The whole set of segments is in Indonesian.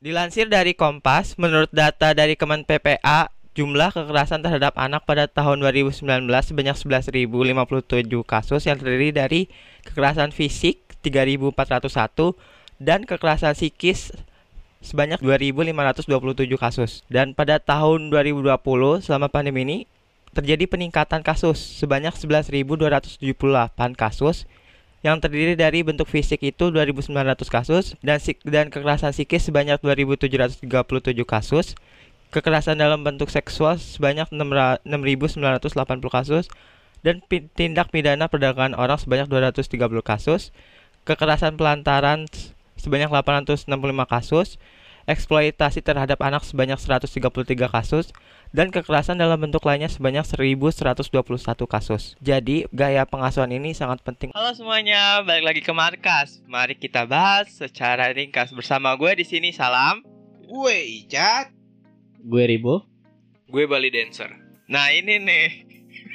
Dilansir dari Kompas, menurut data dari Kemen PPA, jumlah kekerasan terhadap anak pada tahun 2019 sebanyak 11.057 kasus yang terdiri dari kekerasan fisik 3.401 dan kekerasan psikis sebanyak 2.527 kasus. Dan pada tahun 2020 selama pandemi ini terjadi peningkatan kasus sebanyak 11.278 kasus yang terdiri dari bentuk fisik itu 2.900 kasus dan dan kekerasan psikis sebanyak 2.737 kasus, kekerasan dalam bentuk seksual sebanyak 6.980 kasus dan tindak pidana perdagangan orang sebanyak 230 kasus, kekerasan pelantaran sebanyak 865 kasus, eksploitasi terhadap anak sebanyak 133 kasus, dan kekerasan dalam bentuk lainnya sebanyak 1121 kasus. Jadi, gaya pengasuhan ini sangat penting. Halo semuanya, balik lagi ke Markas. Mari kita bahas secara ringkas bersama gue di sini. Salam. Gue Icat. Gue Ribo. Gue Bali Dancer. Nah, ini nih.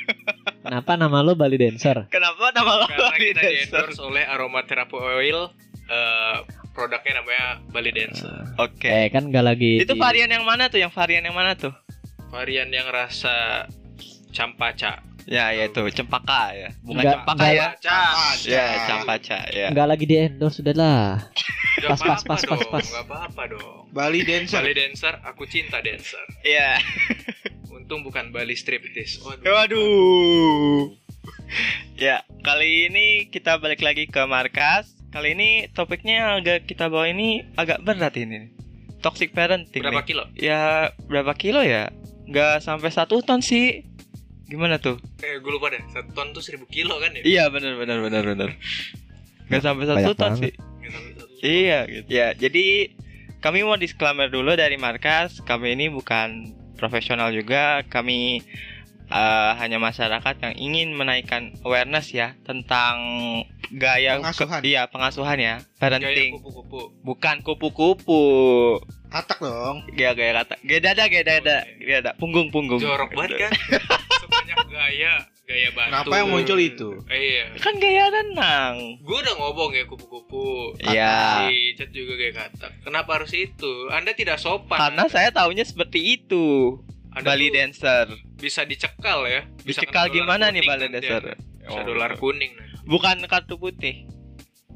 Kenapa nama lo Bali Dancer? Kenapa nama lo Karena Bali kita Dancer? endorse oleh Aromatherapy Oil. eh, produknya namanya Bali Dancer. Oke. Eh kan gak lagi Itu di- varian yang mana tuh? Yang varian yang mana tuh? Varian yang rasa campaca. Ya, ya itu cempaka ya. Bukan Enggak- cempaka enggak- ya. Campaca. Ya, campaca ya. nggak lagi di endorse sudah lah. Gak Pas, pas, pas, pas, dong, pas. Gak apa-apa dong. Bali Dancer. Bali Dancer, aku cinta dancer. Iya. Untung bukan Bali Striptease. Waduh. Waduh. Ya, kali ini kita balik lagi ke markas. Kali ini topiknya agak kita bawa ini agak berat ini. Toxic parenting. Berapa nih. kilo? Ya, berapa kilo ya? Nggak sampai satu ton sih. Gimana tuh? Eh, gue lupa deh. Satu ton tuh seribu kilo kan ya? Iya, benar benar benar benar. Nggak sampai satu ton banget. sih. Nggak sampai satu ton. Iya, gitu. Ya, jadi kami mau disclaimer dulu dari markas. Kami ini bukan profesional juga. Kami eh, hanya masyarakat yang ingin menaikkan awareness ya tentang gaya Pengasuhan. iya pengasuhan ya Gaya parenting kupu-kupu. bukan kupu-kupu Katak dong. gaya gaya kata gaya dada gaya dada gaya dada punggung punggung Jorok banget kan? Sebanyak gaya. Gaya batu. Kenapa yang muncul itu? Eh, iya. kan gaya renang Gue udah ngomong ya kupu-kupu. Iya. Si Cat juga kayak kata. Kenapa harus itu? Anda tidak sopan. karena saya taunya seperti itu Anda Bali dancer bisa dicekal ya. Bisa dicekal gimana nih Bali nanti dancer. Bisa Oh, dolar gitu. kuning. bukan kartu putih.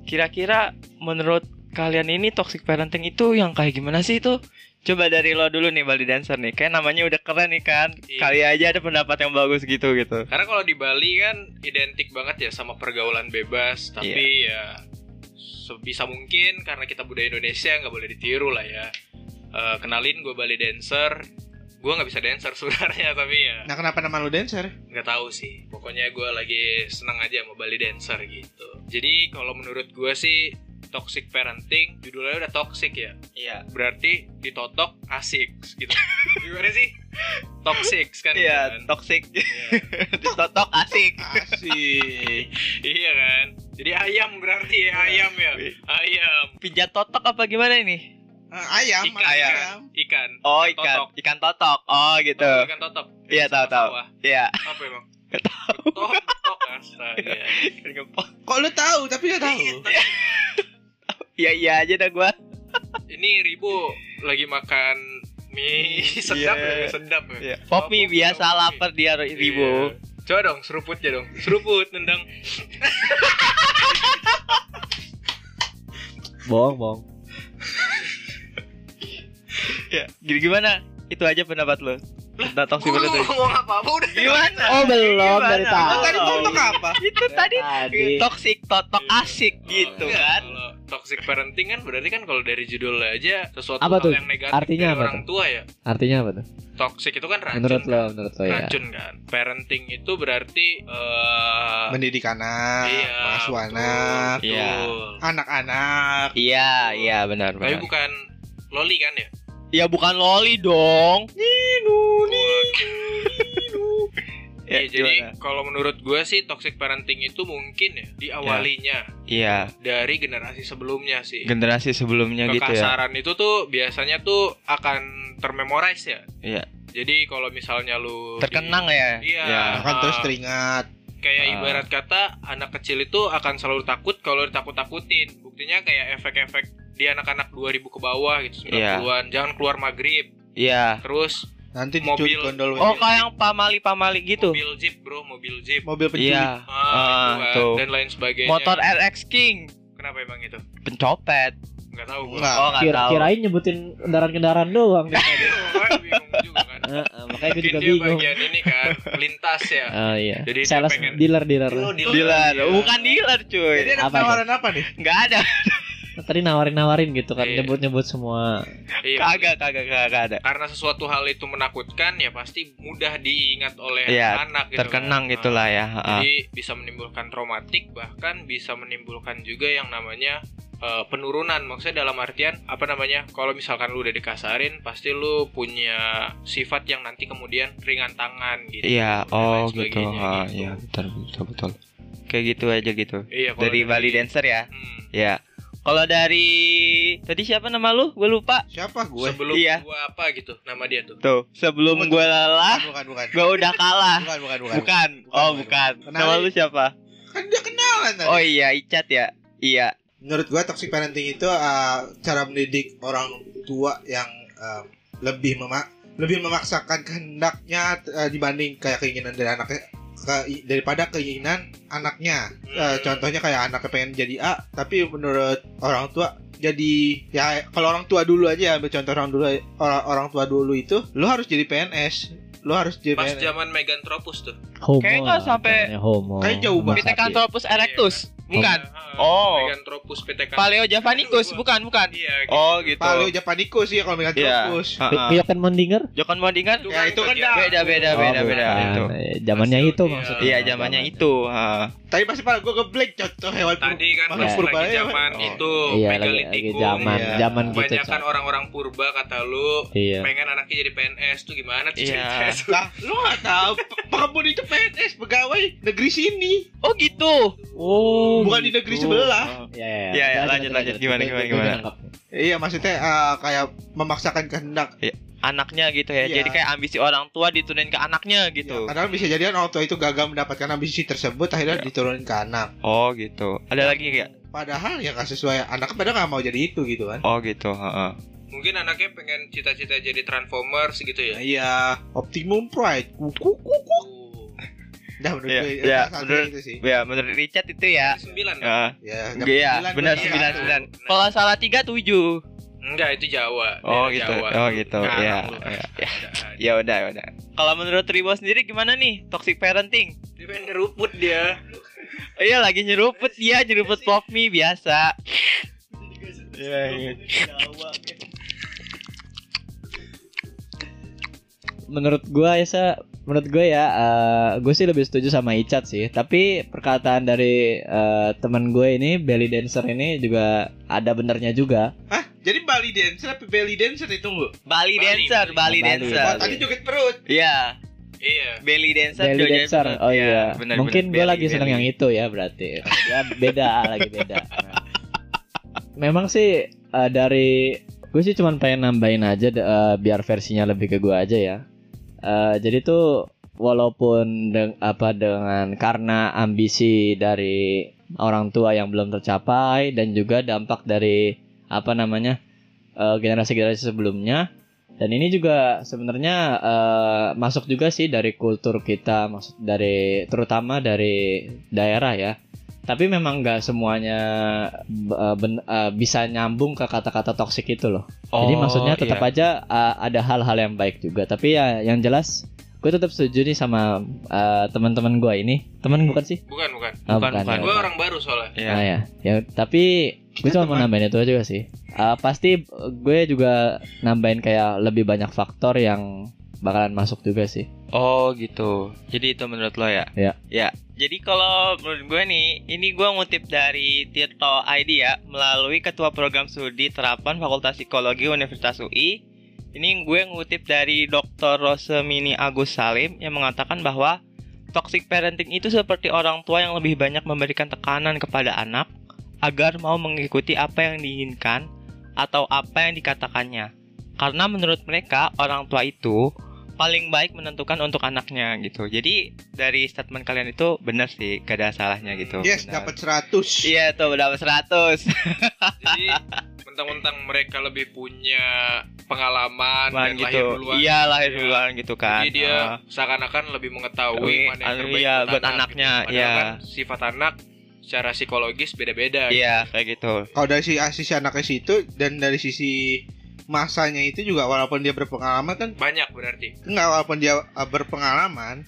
Kira-kira menurut kalian ini toxic parenting itu yang kayak gimana sih itu? Coba dari lo dulu nih Bali Dancer nih. Kayak namanya udah keren nih kan. Iya. Kali aja ada pendapat yang bagus gitu gitu. Karena kalau di Bali kan identik banget ya sama pergaulan bebas, tapi Iya. ya sebisa mungkin karena kita budaya Indonesia nggak boleh ditiru lah ya. Eh, kenalin gue Bali Dancer. Gue nggak bisa dancer sebenarnya tapi ya Nah kenapa nama lu dancer? nggak tahu sih. Pokoknya gue lagi seneng aja sama Bali Dancer gitu. Jadi kalau menurut gue sih toxic parenting judulnya udah toxic ya. Iya. Berarti ditotok asik gitu. Gimana sih? Toxic kan? Iya, kan? toxic. Iya. Ditotok asik. Asik. iya kan? Jadi ayam berarti ya ayam ya. Ayam. Pijat totok apa gimana ini? Ah, ayam, Ikan, ayam. ayam. Ikan. Oh, Ikan ikan. totok. Ikan totok. Oh, gitu. Tahu ikan totok. Iya, tahu tahu. Iya. Apa emang? Gak tahu. Totok, totok astaga. Ikan gepok. Kok lu tahu tapi gak tahu? Iya iya aja dah gua. Ini Ribu lagi makan mie sedap Iya. ya, sedap ya. Iya. Pop mie Oh, biasa pop mie. lapar dia Ribu. Iya. Coba dong seruputnya dong. Seruput nendang. Bohong, bohong. Ya, gimana? Itu aja pendapat lo. Toxic Gua parenting. ngomong apa-apa udah. Gimana? Oh, belum dari tadi. Tadi totok apa? Itu tadi toxic, totok Iya. asik gitu Oh, kan. Kalau toxic parenting kan berarti kan kalau dari judulnya aja sesuatu Apa hal tuh? yang negatif Artinya dari apa orang tua ya. Artinya apa tuh? Toxic itu kan racun. Menurut kan? lo, menurut lo ya. Racun kan. Parenting itu berarti eh Mendidik anak, iya, mengasuh anak, Iya. anak-anak. Iya, iya benar Tapi benar. bukan loli kan ya? Ya bukan loli dong. Ninu, Ya, Iya, jadi kalau menurut gue sih toxic parenting itu mungkin ya diawalinya Iya, dari generasi sebelumnya sih. generasi sebelumnya gitu ya. Kekasaran itu tuh biasanya tuh akan termemorize ya. Iya. Jadi kalau misalnya lu di- Terkenang ya. Iya. Ya. Akan terus teringat. kayak Ah. ibarat kata anak kecil itu akan selalu takut kalau ditakut-takutin. Buktinya kayak efek-efek di anak-anak 2000 ke bawah gitu Iya. 90-an jangan keluar maghrib Iya. terus Nanti Mobil. gondol Oh, kayak yang pamali-pamali gitu. mobil jeep bro mobil jeep mobil pencuri. Iya. Ah, Ah, itu kan, tuh. dan lain sebagainya Motor RX King, kenapa emang itu pencopet. nggak tahu gua Enggak. Oh, nggak Kira, tahu. kirain nyebutin kendaraan-kendaraan doang bingung juga kan Heeh, makanya gue juga bingung. bagian ini kan lintas ya Oh iya. Jadi dia Sales pengen- dealer dealer. Oh, dealer. Dealer, Iya. bukan dealer cuy. Jadi ada Apa tawaran apa nih? Nggak ada. Tadi nawarin nawarin gitu kan Iya. nyebut nyebut semua. iya Kagak, kagak, kagak ada. karena sesuatu hal itu menakutkan ya pasti mudah diingat oleh Iya, anak gitu Terkenang kan. gitulah Ah, ya. heeh. Jadi bisa menimbulkan traumatik bahkan bisa menimbulkan juga yang namanya eh, penurunan. Maksudnya dalam artian apa namanya? Kalau misalkan lu udah dikasarin, pasti lu punya sifat yang nanti kemudian ringan tangan gitu. Iya, oh lain gitu. sebagainya Ah, gitu. iya, betul, betul, betul. Kayak gitu aja gitu. Iya, Dari Bali Dancer ya. Hmm. Ya. Kalau dari tadi siapa nama lu? Gue lupa. Siapa gue? Sebelum Iya. gua apa gitu nama dia tuh. Tuh, sebelum gue lelah, Bukan, bukan, bukan. gue udah kalah. Bukan, bukan, bukan. Bukan. Oh, bukan. Kenalin. Nama lu siapa? Kan dia kenalan tadi. Oh iya, Icat ya. Iya. Menurut gua toxic parenting itu uh, cara mendidik orang tua yang uh, lebih memak lebih memaksakan kehendaknya uh, dibanding kayak keinginan dari anaknya ke- daripada keinginan anaknya. Uh, Hmm. contohnya kayak anaknya pengen jadi A, tapi menurut orang tua jadi ya kalau orang tua dulu aja ambil contoh orang dulu orang orang tua dulu itu lo harus jadi PNS lo harus jadi Pas PNS zaman Meganthropus tuh. Homo. Kayaknya sampai- homo. Kayak jauh banget. sapiens. Pithecanthropus erectus. Bukan. Iya, Oh. Meganthropus Pithecanthropus. Paleo javanicus, bukan, bukan. Iya, Oh, gitu. Paleo Japanicus ya kalau Iya. Meganthropus Heeh. Piyokan Mendinger? Jokon Mondingan? Ya, itu kan bagian- beda, beda, Oh, beda, beda. Itu. Eh, Zamannya itu iya. maksudnya. Iya, zamannya itu. ha. Tapi pasti pada gue ngeblank contoh hewan Tadi kan Iya. purba lagi ya, zaman oh. itu Iya, lagi, lagi megalitikum. zaman Iya. zaman gitu. Kebanyakan orang-orang purba kata lu Iya. pengen anaknya jadi PNS tuh gimana tuh Iya. ceritanya? Lah, lu gak tahu Pengebun itu PNS pegawai negeri sini, Oh, gitu. Oh. bukan di negeri sebelah. Iya, Iya, iya, lanjut, lanjut. Gimana, gimana, gimana? Iya, maksudnya eh, kayak memaksakan kehendak. Anaknya gitu ya. Iya. Jadi kayak ambisi orang tua diturunin ke anaknya gitu. Ya, kadang bisa jadi kan orang tua itu gagal mendapatkan ambisi tersebut, akhirnya Iya. diturunin ke anak. Oh, gitu. Ada lagi nggak? Padahal ya gak sesuai anak padahal gak mau jadi itu gitu kan. Oh, gitu. heeh. Mungkin anaknya pengen cita-cita jadi Transformers gitu ya. Iya, Optimum Pride. Kuku kuku. Dah menurut Iya, gue iya, satunya menurut- itu sih. Ya, menurut Richard itu ya. Sembilan? Heeh. Ya, Iya, sembilan benar berarti sembilan ya. sembilan. Kalau salah tiga tujuh. Enggak, itu Jawa. Oh daerah gitu, Jawa. oh gitu, Nah, ya, ya, ya. Ya udah, ya udah. Kalau menurut Ribo sendiri gimana nih toxic parenting? Dia pengen ngeruput dia. Oh, iya lagi nyeruput dia, nyeruput pop mie biasa. Iya, iya. menurut gua ya sa menurut gue ya eh gue sih lebih setuju sama Icat sih tapi perkataan dari eh, teman gue ini belly dancer ini juga ada benernya juga Hah? Jadi Bali dancer apa belly dancer itu tunggu? Bali, Bali, dancer, Bali. Bali, Bali. dancer. Oh, tadi joget perut. Iya, Iya. belly dancer. belly joget dancer perut. oh iya benar, mungkin benar. gue Belly, lagi seneng belly. yang itu ya berarti ya beda lagi beda Nah. memang sih eh, dari gue sih cuman pengen nambahin aja eh, biar versinya lebih ke gue aja ya Eh, jadi tuh walaupun deng- apa dengan karena ambisi dari orang tua yang belum tercapai dan juga dampak dari apa namanya eh, generasi-generasi sebelumnya dan ini juga sebenarnya eh, masuk juga sih dari kultur kita maksud dari terutama dari daerah ya tapi memang nggak semuanya eh, ben- eh, bisa nyambung ke kata-kata toksik itu loh jadi Oh, maksudnya tetap iya. aja uh, ada hal-hal yang baik juga. Tapi ya yang jelas gue tetap setuju nih sama uh, teman-teman gue ini. Teman bukan sih? Bukan, bukan. Ah, Bukan, bukan. ya. Gue orang baru soalnya. Iya. Nah, ya. ya. Tapi gue cuma mau nambahin itu aja sih. Uh, pasti gue juga nambahin kayak lebih banyak faktor yang bakalan masuk juga sih. Oh gitu. Jadi itu menurut lo ya? Ya. Ya. Jadi kalau menurut gue nih, ini gue ngutip dari Tirto ID ya, melalui Ketua Program Studi Terapan Fakultas Psikologi Universitas UI. Ini gue ngutip dari Dr. Rosemini Agus Salim yang mengatakan bahwa toxic parenting itu seperti orang tua yang lebih banyak memberikan tekanan kepada anak agar mau mengikuti apa yang diinginkan atau apa yang dikatakannya. Karena menurut mereka orang tua itu paling baik menentukan untuk anaknya gitu. Jadi dari statement kalian itu benar sih, gak ada salahnya gitu. Yes, dapat 100. Iya tuh dapat 100. Jadi mentang-mentang mereka lebih punya pengalaman Man, dan lahir gitu. duluan. Iya lahir duluan gitu kan. Jadi dia Ah. seakan-akan lebih mengetahui mana yang terbaik iya, buat anak, anaknya, gitu. Iya. kan sifat anak secara psikologis beda-beda. Iya kayak gitu. Kalau dari si sisi anaknya situ dan dari sisi masanya itu juga walaupun dia berpengalaman kan Banyak berarti. enggak walaupun dia uh, berpengalaman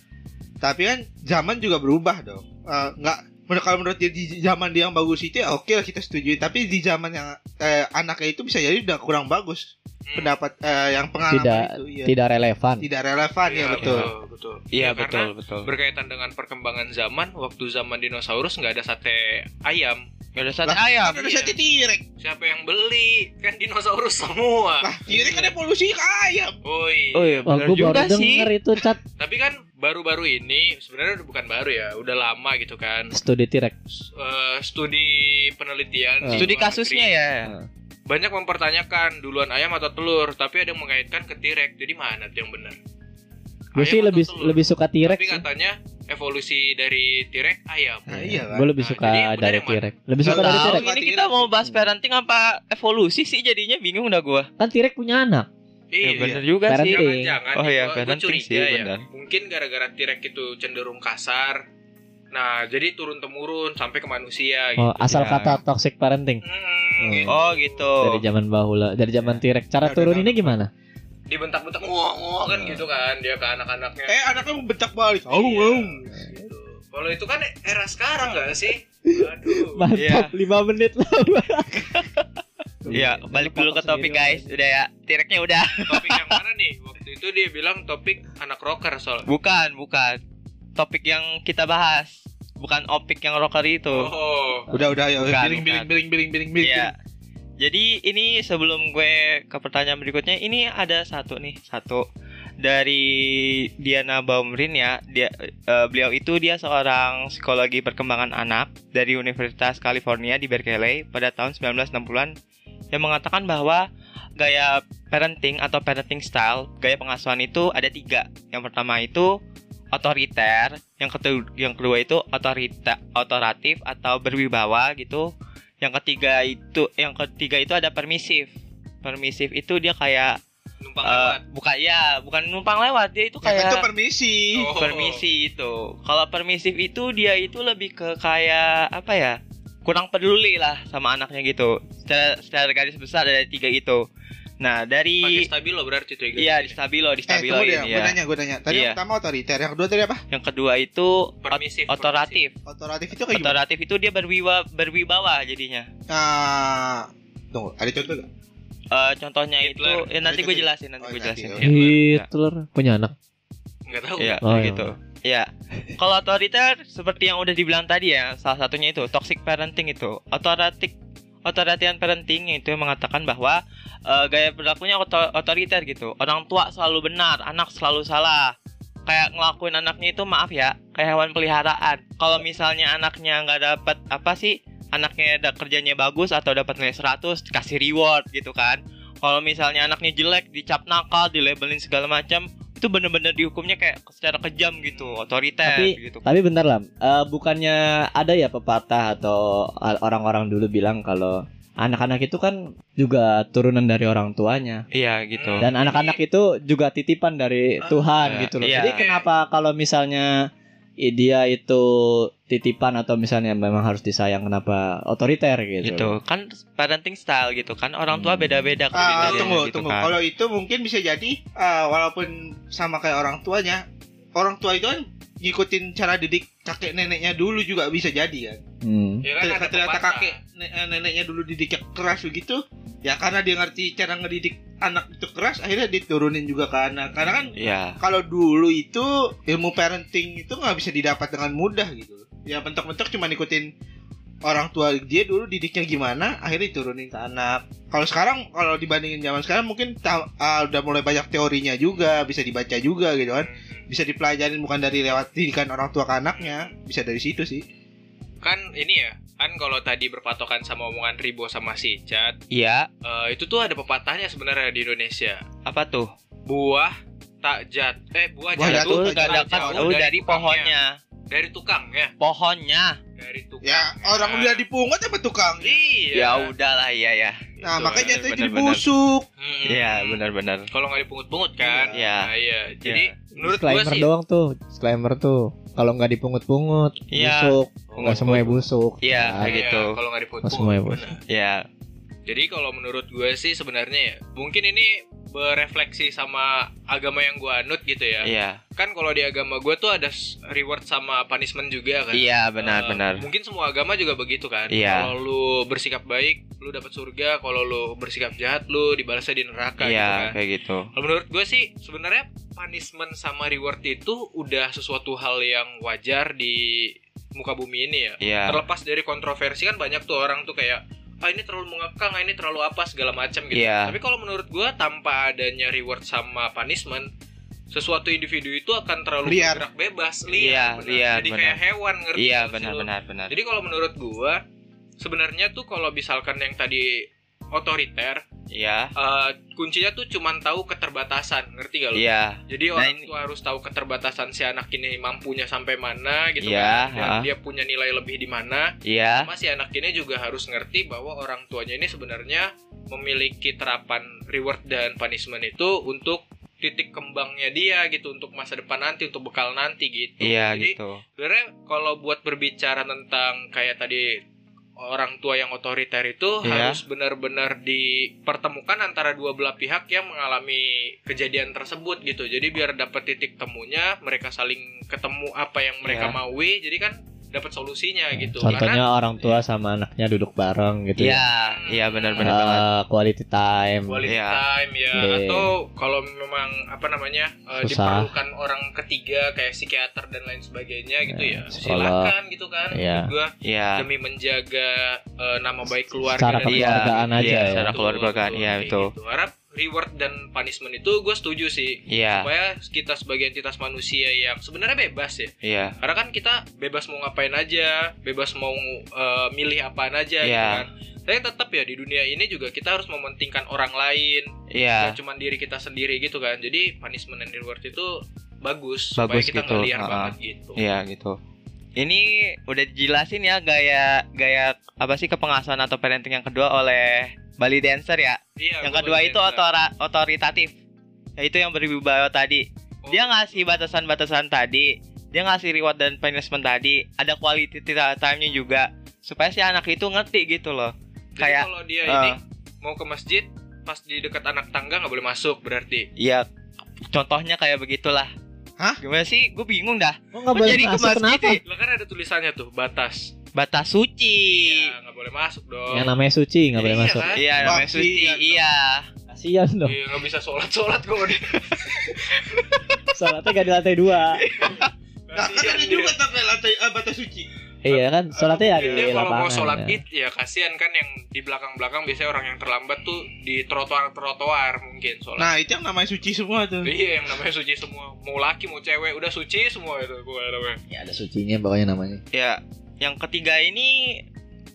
tapi kan zaman juga berubah dong. Uh, enggak menurut kalau menurut dia di zaman dia yang bagus itu ya oke lah kita setujui tapi di zaman yang eh, anaknya itu bisa jadi udah kurang bagus Hmm. pendapat eh, yang pengalaman Tidak itu iya. tidak relevan. tidak relevan ya betul. betul. Iya Ya, betul betul. Berkaitan dengan perkembangan zaman, waktu zaman dinosaurus nggak ada sate ayam. Gak ada sate Lah, ayam. Kan ada Iya. sate tirek. Siapa yang beli? Kan dinosaurus semua. Lah, tirek kan evolusi ke ayam. Oi. Oh iya Oh, benar gue juga baru sih. denger itu cat Tapi kan baru-baru ini sebenarnya bukan baru ya, udah lama gitu kan. studi T-Rex. S- eh, studi penelitian di Studi kasusnya negeri. ya. banyak mempertanyakan duluan ayam atau telur, tapi ada yang mengaitkan ke T-Rex. Jadi mana tuh yang benar? Gue Ayam sih lebih telur? lebih suka T-Rex. Tapi katanya evolusi dari T-Rex ayam. Nah, iya kan. Gue lebih Nah, suka benar dari? T-Rex. Lebih suka dari. T-Rex. Ini kita mau bahas parenting apa evolusi sih jadinya bingung dah gua. Kan T-Rex punya anak. Ya Iya. benar juga sih. Parenting. Jangan-jangan Oh iya, gua- gua parenting curiga sih, ya. benar. Mungkin gara-gara T-Rex itu cenderung kasar. Nah, jadi turun temurun sampai ke manusia gitu. Oh, asal Ya. kata toxic parenting Hmm, gitu. Oh gitu. dari zaman bahula, dari zaman T-Rex. Cara Udah turuninnya tahu. gimana? Dibentak-bentak wah wah kan gitu kan dia ke anak-anaknya. Eh, anaknya membentak balik. Iya, Oh, wow. gitu. Kalau itu kan era sekarang nggak sih? Aduh. Mantap, 5 menit lah. Iya, balik dulu ke topik guys. Udah ya, tireknya udah. Topik yang mana nih? Waktu itu dia bilang topik anak rocker soal. Bukan, bukan. Topik yang kita bahas. Bukan opik yang rocker itu. Oh. Udah, udah, ya. Biling, biling, biling, biling, biling, biling. Iya. Jadi ini sebelum gue ke pertanyaan berikutnya, ini ada satu nih, satu dari Diana Baumrin ya. Dia eh, beliau itu dia seorang psikologi perkembangan anak dari Universitas California di Berkeley pada tahun 1960-an yang mengatakan bahwa gaya parenting atau parenting style, gaya pengasuhan itu ada tiga. Yang pertama itu otoriter, yang kedua, yang kedua itu otorita, otoratif atau berwibawa gitu. Yang ketiga itu, yang ketiga itu ada permisif. Permisif itu dia kayak Numpang eh, lewat. bukan ya, bukan numpang lewat, dia itu Ya, kan itu kayak permisi. Oh. permisi itu. Kalau permisif itu dia itu lebih ke kayak apa ya? Kurang peduli lah sama anaknya gitu. Secara, secara garis besar ada tiga itu. Nah, Pakai dari stabilo berarti tuh Iya di stabilo, di Eh, stabilo deh, ini gue ya. nanya, gue nanya. Tadi Iya. yang pertama otoriter, yang kedua tadi apa? Yang kedua itu ot- Permisif, otoratif. Otoratif itu kayak gimana? Otoratif itu dia berwibawa berwibawa jadinya. Nah, tunggu, ada contoh gak? Eh, contohnya Hitler. itu ya nanti gue jelasin, nanti Oh, gue nanti, jelasin. oke. Ya. Hitler punya anak. Enggak tahu. Iya, Oh, gitu. Iya. Kalau otoriter seperti yang udah dibilang tadi ya, salah satunya itu toxic parenting itu. Otoratif otoritarian parenting itu mengatakan bahwa eh, gaya berlakunya oto- otoriter gitu. Orang tua selalu benar, anak selalu salah. Kayak ngelakuin anaknya itu maaf ya, kayak hewan peliharaan. Kalau misalnya anaknya nggak dapat apa sih, anaknya ada kerjanya bagus atau dapat nilai 100, kasih reward gitu kan. Kalau misalnya anaknya jelek, dicap nakal, dilabelin segala macam, itu bener-bener dihukumnya kayak secara kejam gitu, otoriter Tapi- gitu. Tapi bentar lah, eh, bukannya ada ya pepatah atau orang-orang dulu bilang kalau anak-anak itu kan juga turunan dari orang tuanya. Iya gitu. Dan anak-anak itu juga titipan dari Tuhan iya, gitu loh. iya. Jadi kenapa kalau misalnya dia itu titipan atau misalnya memang harus disayang kenapa otoriter gitu. gitu kan parenting style gitu kan orang tua Hmm. beda-beda Ah, kepribadiannya tunggu, gitu tunggu. kan. Kalau itu mungkin bisa jadi ah, walaupun sama kayak orang tuanya, orang tua itu kan ngikutin cara didik kakek neneknya dulu juga bisa jadi kan. Hmm. Ya kan Ternyata kakek ne- eh, neneknya dulu didiknya keras begitu, ya karena dia ngerti cara ngedidik anak itu keras, akhirnya diturunin juga ke anak. Karena kan Iya. kalau dulu itu ilmu parenting itu nggak bisa didapat dengan mudah gitu. Ya mentok-mentok cuma ikutin orang tua dia dulu didiknya gimana, akhirnya diturunin ke anak. Kalau sekarang kalau dibandingin zaman sekarang mungkin ta- ah, udah mulai banyak teorinya juga, bisa dibaca juga gitu kan. Bisa dipelajarin bukan dari lewat didikan orang tua ke anaknya, bisa dari situ sih. Kan ini ya, kan kalau tadi berpatokan sama omongan Ribo sama si Chat, Iya, eh, itu tuh ada pepatahnya sebenarnya di Indonesia. apa tuh? Buah tak jat eh buah, Buah jatuh jatuh Jatuh tak gak jauh dapat jauh jauh dari pohonnya. dari tukang ya. Pohonnya. dari tukang Ya orang udah dipungut apa tukang? iya Ya udahlah iya ya. Nah Gitu, makanya jatuhnya jadi busuk. Mm-mm. Iya benar-benar. kalau nggak dipungut-pungut kan Iya. nah, iya jadi menurut gua disclaimer sih doang tuh disclaimer tuh kalau nggak dipungut-pungut Iya. busuk Oh, nggak semuanya busuk Iya, kayak iya, gitu. kalau nggak semuanya dipungut-pungut busuk. benar. Jadi kalau menurut gue sih sebenarnya ya mungkin ini berefleksi sama agama yang gue anut gitu ya. Iya. Kan kalau di agama gue tuh ada reward sama punishment juga kan. Iya Eh, benar-benar. mungkin semua agama juga begitu kan. Iya. Kalau lu bersikap baik, lu dapat surga. Kalau lu bersikap jahat, lu dibalasnya di neraka gitu Iya kan. kayak gitu. Kalau menurut gue sih sebenarnya punishment sama reward itu udah sesuatu hal yang wajar di muka bumi ini ya. Iya. Terlepas dari kontroversi kan banyak tuh orang tuh kayak ah ini terlalu mengekang, ah ini terlalu apa segala macam gitu. Iya. Tapi kalau menurut gua tanpa adanya reward sama punishment sesuatu individu itu akan terlalu Liar. bergerak bebas, liar, benar. liar, Jadi benar. kayak hewan ngerti Iya lu? benar-benar benar. Jadi kalau menurut gua sebenarnya tuh kalau misalkan yang tadi otoriter Iya. eh, kuncinya tuh cuman tahu keterbatasan, ngerti gak lu? Iya. Jadi Nah, orang ini- tua harus tahu keterbatasan si anak ini mampunya sampai mana gitu Iya, kan. Dan dia punya nilai lebih di mana. Iya. Sama si anak ini juga harus ngerti bahwa orang tuanya ini sebenarnya memiliki terapan reward dan punishment itu untuk titik kembangnya dia gitu untuk masa depan nanti untuk bekal nanti gitu. Iya Jadi gitu. sebenarnya kalau buat berbicara tentang kayak tadi orang tua yang otoriter itu Iya. harus benar-benar dipertemukan antara dua belah pihak yang mengalami kejadian tersebut gitu. Jadi biar dapat titik temunya, mereka saling ketemu apa yang mereka Iya. maui. Jadi kan dapat solusinya gitu. contohnya Karena orang tua sama anaknya duduk bareng gitu ya Iya, iya benar-benar banget. Eh, quality time quality Iya. time ya Iya. atau kalau memang apa namanya Susah. diperlukan orang ketiga kayak psikiater dan lain sebagainya gitu Ya, ya. psikolog. Silakan gitu kan. Iya. Gua Iya. demi menjaga eh, nama baik keluarga Secara dan kekeluargaan Iya, aja iya, ya secara keluargaan, iya, kayak betul. gitu. Harap reward dan punishment itu gue setuju sih Iya. supaya kita sebagai entitas manusia yang sebenarnya bebas ya Iya. karena kan kita bebas mau ngapain aja bebas mau eh, milih apaan aja gitu Iya. kan tapi tetap ya di dunia ini juga kita harus mementingkan orang lain Iya. Gak cuma diri kita sendiri gitu kan jadi punishment and reward itu bagus, supaya Bagus kita gitu, nggak liar ha-ha. banget gitu Iya gitu. Ini udah dijelasin ya gaya gaya apa sih kepengasuhan atau parenting yang kedua oleh Bali Dancer ya. Iya, yang kedua itu otora- otoritatif. Yaitu yang berwibawa tadi. Oh, Dia ngasih batasan-batasan tadi. Dia ngasih reward dan punishment tadi. Ada quality time-nya juga supaya si anak itu ngerti gitu loh. jadi kayak, kalau dia eh, ini mau ke masjid pas di dekat anak tangga nggak boleh masuk berarti Iya. Contohnya kayak begitulah. Hah? Gimana sih? Gue bingung dah. oh Kok boleh jadi masuk masjid kenapa sih? lah kan ada tulisannya tuh batas Batas suci. Iya, nggak boleh masuk dong yang namanya suci nggak boleh Iya masuk kan? Iya, namanya suci. kan, Iya. kasian dong Iya, nggak bisa sholat sholat kok dia sholatnya gak di lantai dua Nah, kan ada juga tapi lantai eh, batas suci. Iya kan sholatnya ya di kalau mau sholat ya. id ya kasihan kan yang di belakang-belakang biasanya orang yang terlambat tuh di trotoar-trotoar mungkin sholat. Nah, itu yang namanya suci semua tuh. Iya yang namanya suci semua Mau laki mau cewek udah suci semua itu gue namanya ya ada sucinya pokoknya namanya Ya, yang ketiga ini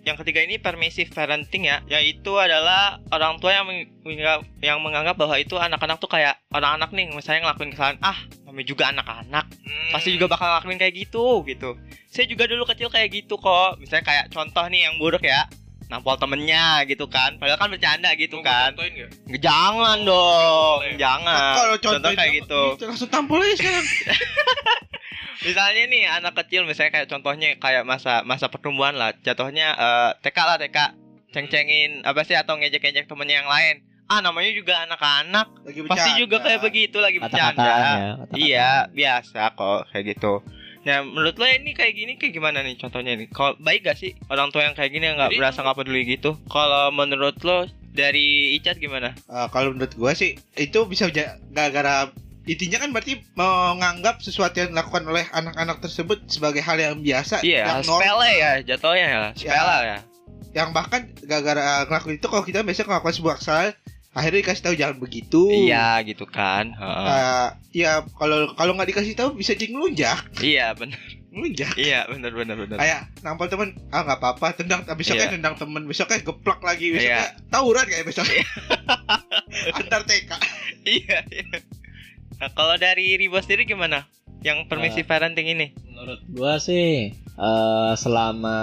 yang ketiga ini permissive parenting ya, yaitu adalah orang tua yang meng- menganggap, yang menganggap bahwa itu anak-anak tuh kayak orang anak nih, misalnya ngelakuin kesalahan, ah, namanya juga anak-anak, Hmm. pasti juga bakal ngelakuin kayak gitu, gitu. Saya juga dulu kecil kayak gitu kok, misalnya kayak contoh nih yang buruk ya, nampol temennya gitu kan, padahal kan bercanda gitu Mau kan, nggak? jangan dong, jangan, kalau contoh kayak itu, gitu. itu langsung tampol aja sekarang. misalnya nih anak kecil misalnya kayak contohnya kayak masa masa pertumbuhan lah. Jatuhnya eh, TK lah TK ceng-cengin apa sih atau ngejek-ngejek temennya yang lain. Ah namanya juga anak-anak. Lagi pasti bercanda. juga kayak begitu lagi bercanda. ya iya biasa kok kayak gitu. Nah menurut lo ini kayak gini kayak gimana nih contohnya nih? Kalau baik gak sih orang tua yang kayak gini nggak berasa nggak peduli gitu? Kalau menurut lo dari Icat gimana? Eh, kalau menurut gua sih itu bisa gara-gara intinya kan berarti menganggap sesuatu yang dilakukan oleh anak-anak tersebut sebagai hal yang biasa iya yang normal, sepele ya jatuhnya ya sepele ya. Yang bahkan gara-gara ngelakuin itu kalau kita biasa melakukan sebuah kesalahan akhirnya dikasih tahu jangan begitu. Iya gitu kan Heeh. Eh, ya kalau kalau nggak dikasih tahu bisa jadi ngelunjak. Iya bener. Ngelunjak. Iya bener bener bener. Kayak nampol temen ah nggak apa-apa tendang besoknya Iya. tendang temen besoknya geplak lagi besoknya Iya. tawuran kayak besok antar TK. Iya, iya. Nah, kalau dari Ribo sendiri gimana? Yang permisi Eh, parenting ini? menurut gua sih eh selama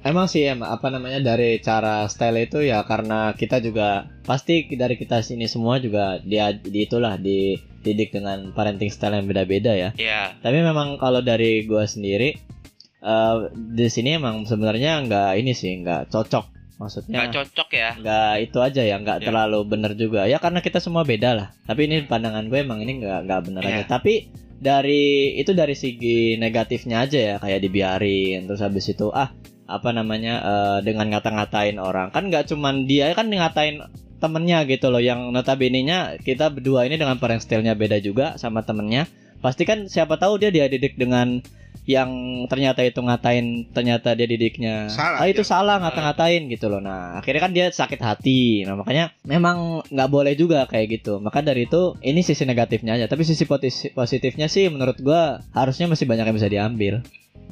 emang sih emang apa namanya dari cara style itu ya karena kita juga pasti dari kita sini semua juga dia di itulah dididik dengan parenting style yang beda-beda ya. Iya. Tapi memang kalau dari gua sendiri eh di sini emang sebenarnya nggak ini sih nggak cocok maksudnya Nggak cocok ya. nggak itu aja ya nggak Ya. terlalu bener juga. Ya karena kita semua beda lah. Tapi ini pandangan gue emang ini nggak nggak bener aja. Iya. tapi dari itu dari segi negatifnya aja ya kayak dibiarin. Terus habis itu ah apa namanya eh, dengan ngata-ngatain orang. Kan nggak cuman dia kan ngatain temennya gitu loh. Yang notabene nya kita berdua ini dengan parent style-nya beda juga sama temennya. Pasti kan siapa tahu dia dia didik dengan yang ternyata itu ngatain ternyata dia didiknya Salah, ah itu ya. salah ngata-ngatain gitu loh nah akhirnya kan dia sakit hati nah makanya memang nggak boleh juga kayak gitu maka dari itu ini sisi negatifnya aja tapi sisi positifnya sih menurut gua harusnya masih banyak yang bisa diambil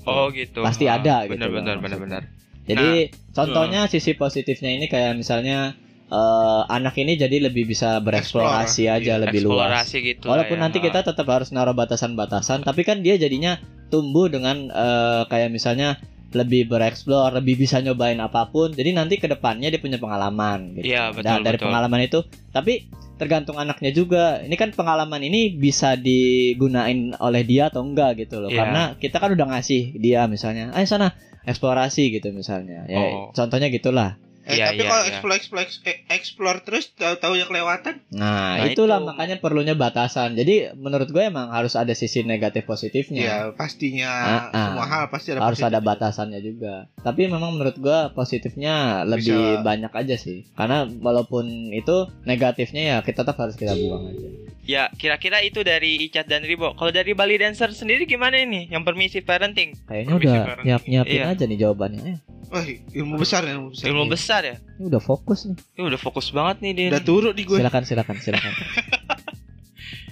Oh gitu. Pasti Ah, ada gitu Benar loh benar maksudnya. benar benar. jadi contohnya sisi positifnya ini kayak misalnya eh, anak ini jadi lebih bisa bereksplorasi Explore, aja iya, lebih luas Eksplorasi gitu. lah Walaupun ya. nanti kita tetap harus naruh batasan-batasan, tapi kan dia jadinya tumbuh dengan eh, kayak misalnya lebih bereksplor, lebih bisa nyobain apa pun. Jadi nanti ke depannya dia punya pengalaman gitu. Iya, betul, Da- dari betul. pengalaman itu, tapi tergantung anaknya juga. Ini kan pengalaman ini bisa digunain oleh dia atau enggak gitu loh. Iya. Karena kita kan udah ngasih dia misalnya, "Ayo sana eksplorasi gitu misalnya." Ya, Oh. contohnya gitulah. Eh, Iya, tapi iya, kalau iya. explore explore eh, explore terus tahu-tahu yang kelewatan Nah, Nah, itulah itu. makanya perlunya batasan. Jadi menurut gue emang harus ada sisi negatif positifnya. ya pastinya Ah, ah. semua hal pasti ada harus ada batasannya juga. Tapi memang menurut gua positifnya lebih Bisa- banyak aja sih. Karena walaupun itu negatifnya ya kita tetap harus kita buang aja. Ya, kira-kira itu dari Icat dan Ribo. Kalau dari Bali Dancer sendiri gimana ini? Yang permissive parenting. Kayaknya Permisi, udah Karen. nyiap nyiapin Iya. aja nih jawabannya. Eh, Wah, ilmu besar ya, ilmu besar. Ilmu besar ya. ini udah fokus nih. Ini udah fokus banget nih dia. Udah turut di gue. Silakan silakan silakan.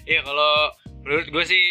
Iya kalau menurut gue sih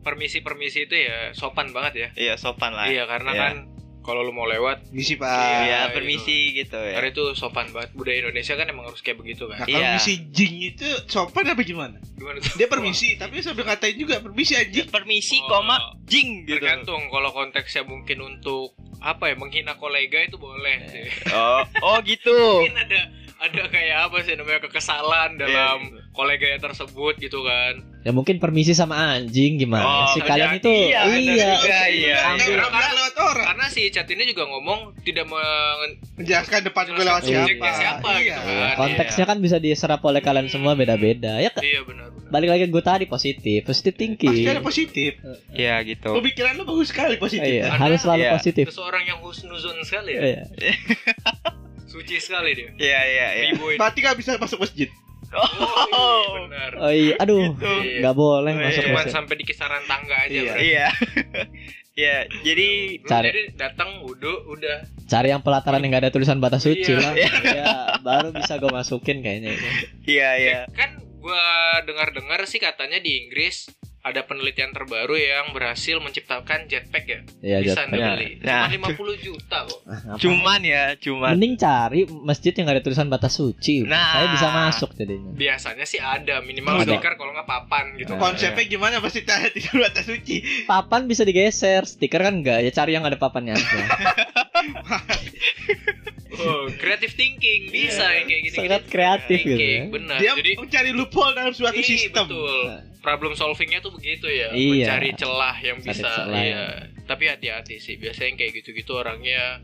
permisi-permisi itu ya sopan banget ya. Iya, sopan lah. Iya karena Iya. kan kalau lu mau lewat Misi Pak. Iya, Iya, permisi gitu ya. karena itu sopan banget. Budaya Indonesia kan emang harus kayak begitu Nah, kan. kalau Iya. misi jing itu sopan apa gimana? Gimana tuh? Dia permisi, tapi sambil ngatain juga permisi anjing. Permisi, Oh. koma, jing gitu. Tergantung kalau konteksnya mungkin untuk apa ya menghina kolega itu boleh sih. Oh, oh gitu. Mungkin ada ada kayak apa sih namanya kekesalan dalam koleganya tersebut gitu kan. ya mungkin permisi sama anjing gimana Oh, sih kalian itu? iya, iya. iya, Sambil iya. orang lewat orang. Karena si chat ini juga ngomong tidak men Menjelaskan depan gue lewat siapa. siapa Iya. gitu kan. Konteksnya kan bisa diserap oleh kalian semua beda-beda. Ya ke- Iya benar benar. balik lagi gue tadi positif, positif thinking. Pasti ada positif. Iya gitu. Pemikiran lu bagus sekali positif. Iya, harus selalu Iya. positif. Seseorang yang husnuzon sekali ya. Iya. Suci sekali dia. Iya, iya, iya. Berarti gak bisa masuk masjid. Oh, benar. Oh iya, aduh, Gitu. nggak boleh Oh, iya. masuk Cuman masuk. sampai di kisaran tangga aja Iya. berarti. Iya. Iya, jadi Lu Cari. jadi datang wudhu udah Cari yang pelataran yang nggak ada tulisan batas suci Iya. lah. Ya, baru bisa gue masukin kayaknya itu. iya, iya. kan gua dengar-dengar sih katanya di Inggris ada penelitian terbaru yang berhasil menciptakan jetpack ya. Iya, Bisa jetpack. anda Nah, beli. nah. Cuma 50 juta kok. Cuman ya, cuman. Mending cari masjid yang ada tulisan batas suci. Nah. Saya bisa masuk jadinya. Biasanya sih ada minimal Ada. stiker kalau nggak papan gitu. Nah. Konsepnya gimana pasti tanya tidak batas suci. Papan bisa digeser, stiker kan enggak. Ya cari yang ada papannya aja. Oh, creative thinking bisa yang kayak gini. Sangat kreatif gitu Thinking, ya. benar. Dia Jadi mencari loophole dalam suatu Iya, sistem. betul. Problem solvingnya tuh begitu ya, Iya. mencari celah yang Cari bisa. celah. Iya. Tapi hati-hati sih, biasanya yang kayak gitu-gitu orangnya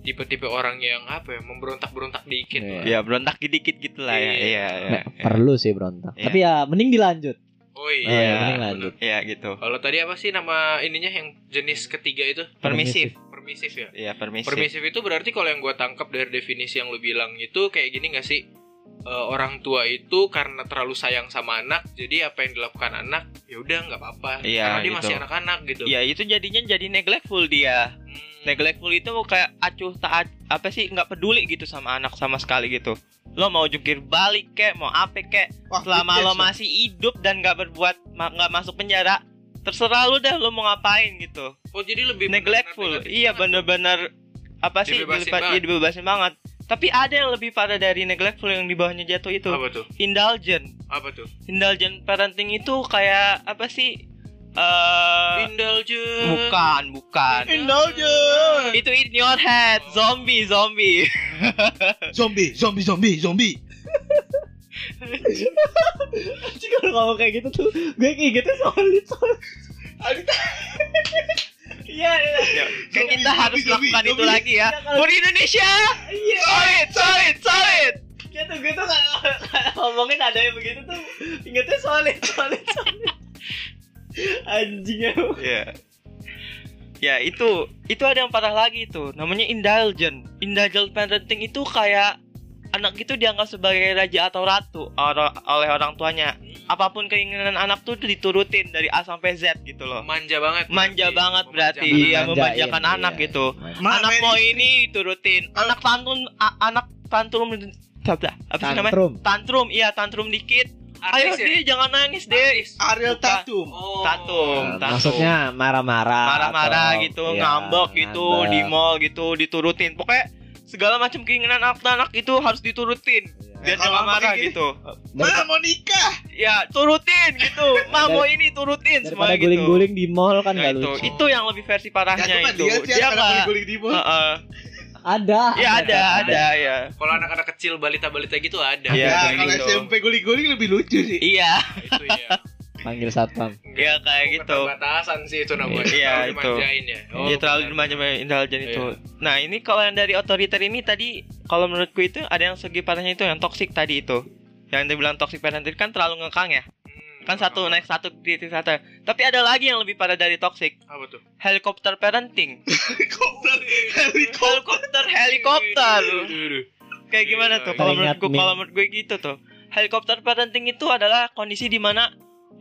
tipe-tipe orang yang apa ya, memberontak-berontak dikit. Iya. lah. Ya, berontak dikit gitu lah ya. Iya. Iya, iya. Nggak perlu sih berontak. Iya. Tapi ya mending dilanjut. Oh Oh, iya. ya, Iya, mending lanjut. Iya, gitu. Kalau tadi apa sih nama ininya yang jenis ketiga itu? Permisif. Permisif ya. Iya, permisif. Permisif itu berarti kalau yang gue tangkap dari definisi yang lu bilang itu kayak gini gak sih? Eh, orang tua itu karena terlalu sayang sama anak, jadi apa yang dilakukan anak ya udah nggak apa-apa. Iya, karena dia gitu. masih anak-anak gitu. Iya, itu jadinya jadi neglectful dia. Hmm. Neglectful itu kayak acuh tak apa sih nggak peduli gitu sama anak sama sekali gitu. Lo mau jungkir balik kek, mau apa kek, Wah, selama lo masih hidup dan nggak berbuat ma- nggak masuk penjara, terserah lu dah lo mau ngapain gitu. Oh jadi lebih neglectful. benar-benar negatif Iya banget. bener-bener apa sih Dibebasin banget. iya, dibebasin banget. Tapi ada yang lebih parah dari neglectful yang di bawahnya jatuh itu. Apa tuh? Indulgent. Apa tuh? Indulgent parenting itu kayak apa sih? Eh, Indulgent. bukan, bukan. Indulgent. Itu in your head, zombie, zombie. Zombie, zombie, zombie, zombie. Anjing, kalau ngomong kayak gitu tuh gue ingetnya solid solid. Iya, iya. Ya, kayak kita harus zombie, lakukan itu lagi ya. Ya, For Indonesia. Solid, solid, solid. Gitu gitu kalau kalau ngomongin ada yang begitu tuh ingetnya solid solid solid. Anjing ya. Ya. Ya itu itu ada yang parah lagi itu namanya indulgent. Indulgent parenting itu kayak anak itu dianggap sebagai raja atau ratu oro- oleh orang tuanya. Apa pun keinginan anak tuh diturutin dari A sampai Z gitu loh. Manja banget. Manja berarti. banget berarti Memanjakan. iya Dimanjain, memanjakan iya. anak gitu. Ma- anak mau ini turutin. Anak tantrum a- anak tantrum apa, apa sih namanya? Tantrum. Tantrum, iya tantrum dikit. Ayo ya? dia jangan nangis deh. Ariel. Tatum. Oh. Tatum. Nah, Tatum. maksudnya marah-marah marah-marah atau- gitu, iya, ngambek gitu ngambek. di mall gitu, diturutin. Pokoknya segala macam keinginan anak-anak itu harus diturutin. Iya. Biar Eh, kalau jangan marah gini, gitu. Ma mau nikah. Ya, turutin gitu. Ma mau ini turutin semua gitu. guling-guling di mall kan Nah, nggak itu, lucu itu yang lebih versi Ya, parahnya cuma itu. dia Dia nggak- guling-guling di mall. Heeh. ada Ya ada, ada ya. Kalau anak-anak kecil balita-balita gitu ada. Iya, Ya, kalau gitu. SMP guling-guling lebih lucu sih. Iya, Itu ya. panggil satpam iya kayak gitu. Batasan sih itu namanya. Iya, Terlalu itu. ya. Oh, Dia terlalu benar. dimanja indulgen itu. Iya. Nah, ini kalau yang dari otoriter ini tadi kalau menurutku itu ada yang segi parahnya itu yang toxic tadi itu. Yang dibilang toxic parenting kan terlalu ngekang ya. Hmm, Kan satu naik satu titik satu. Tapi ada lagi yang lebih parah dari toxic, Apa tuh? helikopter parenting. Helikopter, helikopter. helikopter, helikopter. Kayak gimana tuh? Kalau Kayak menurutku, ingat kalau menurut gue gitu tuh. Helikopter parenting itu adalah kondisi di mana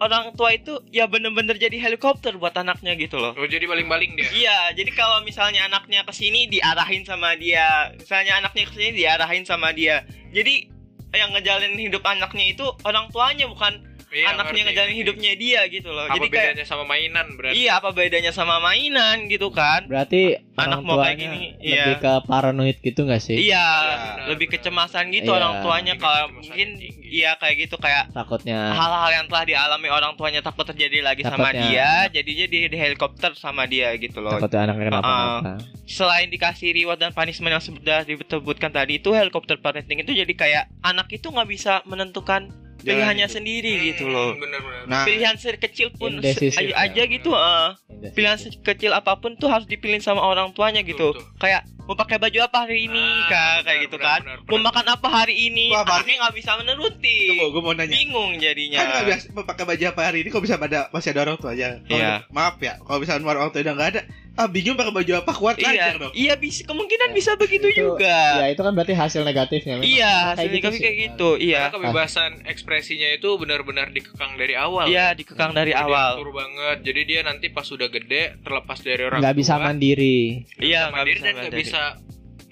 orang tua itu ya bener-bener jadi helikopter buat anaknya gitu loh. Oh, jadi baling-baling dia. Iya, jadi kalau misalnya anaknya ke sini diarahin sama dia, misalnya anaknya ke sini diarahin sama dia. Jadi yang ngejalanin hidup anaknya itu orang tuanya bukan Iya, anaknya ngerti, ngejalanin ngerti. hidupnya dia gitu loh. Apa jadi kayak bedanya sama mainan berarti? iya apa bedanya sama mainan gitu kan? berarti Anak mau kayak gini, lebih iya. ke paranoid gitu nggak sih Iya, benar, lebih benar. kecemasan gitu Iya. orang tuanya kalau mungkin tinggi. iya kayak gitu kayak takutnya hal-hal yang telah dialami orang tuanya takut terjadi lagi sama Takutnya- dia, jadinya di, di helikopter sama dia gitu loh. takutnya anaknya kenapa-napa selain dikasih reward dan punishment yang sudah disebutkan tadi itu helikopter parenting itu jadi kayak anak itu nggak bisa menentukan pilihannya hidup. sendiri Hmm, gitu loh Benar-benar. Nah, pilihan sekecil pun se- aja, aja gitu eh. pilihan sekecil apa pun tuh harus dipilih sama orang tuanya gitu Betul, betul. kayak mau pakai baju apa hari ini Ah, kak benar, kayak gitu benar, kan benar, mau benar. makan apa hari ini Wah, berarti- nggak bisa menuruti tunggu, gue mau nanya. bingung jadinya Kan nggak biasa mau pakai baju apa hari ini kok bisa pada masih ada orang tua Iya. Maaf ya, kalau misalnya orang tua udah nggak ada, ah bingung pakai baju apa kuat iya lancar dong. iya bisa kemungkinan Ya, bisa begitu itu- juga ya itu kan berarti hasil negatifnya memang. iya Kayak hasilnya gitu kayak, sih. kayak gitu iya Karena kebebasan ekspresinya itu benar-benar dikekang dari awal. iya dikekang dari Jadi awal diatur banget. Jadi dia nanti pas sudah gede terlepas dari orang nggak bisa tua, mandiri iya nggak mandiri dan nggak bisa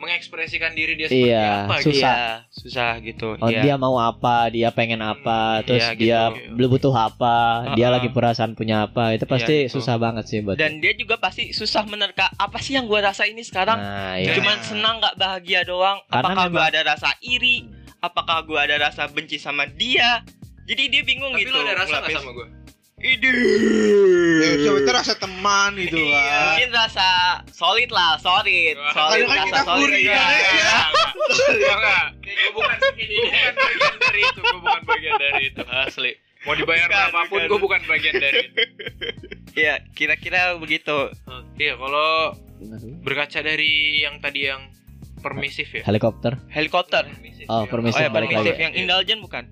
mengekspresikan diri dia seperti Iya, apa susah. gitu. Iya, susah gitu. oh iya. dia mau apa dia pengen apa Hmm, terus iya, gitu. dia belum butuh apa dia Uh-uh. lagi perasaan punya apa itu pasti Iya, gitu. susah banget sih buat Dan dia juga pasti susah menerka apa sih yang gua rasa ini sekarang? nah, iya. Cuman senang nggak bahagia doang. Karena apakah gua memang- ada rasa iri? Apakah gua ada rasa benci sama dia? Jadi dia bingung Tapi gitu. lo ada rasa nggak sama gue? Ide. Ya, coba itu rasa teman gitu Iya, lah. Mungkin rasa solid lah, solid, Wah, solid kadang kan rasa kita solid. kuri, Iya. kan, ya. Enggak, gue bukan bukan bagian dari itu, gue bukan bagian dari itu asli. Mau dibayar Bukan, berapapun, gue bukan bagian dari itu. Iya, kira-kira begitu. Iya, kalau berkaca dari yang tadi yang permisif ya. helikopter Helikopter. Permisif, Oh, ya. permisif Oh ya, permisif yang indulgent bukan?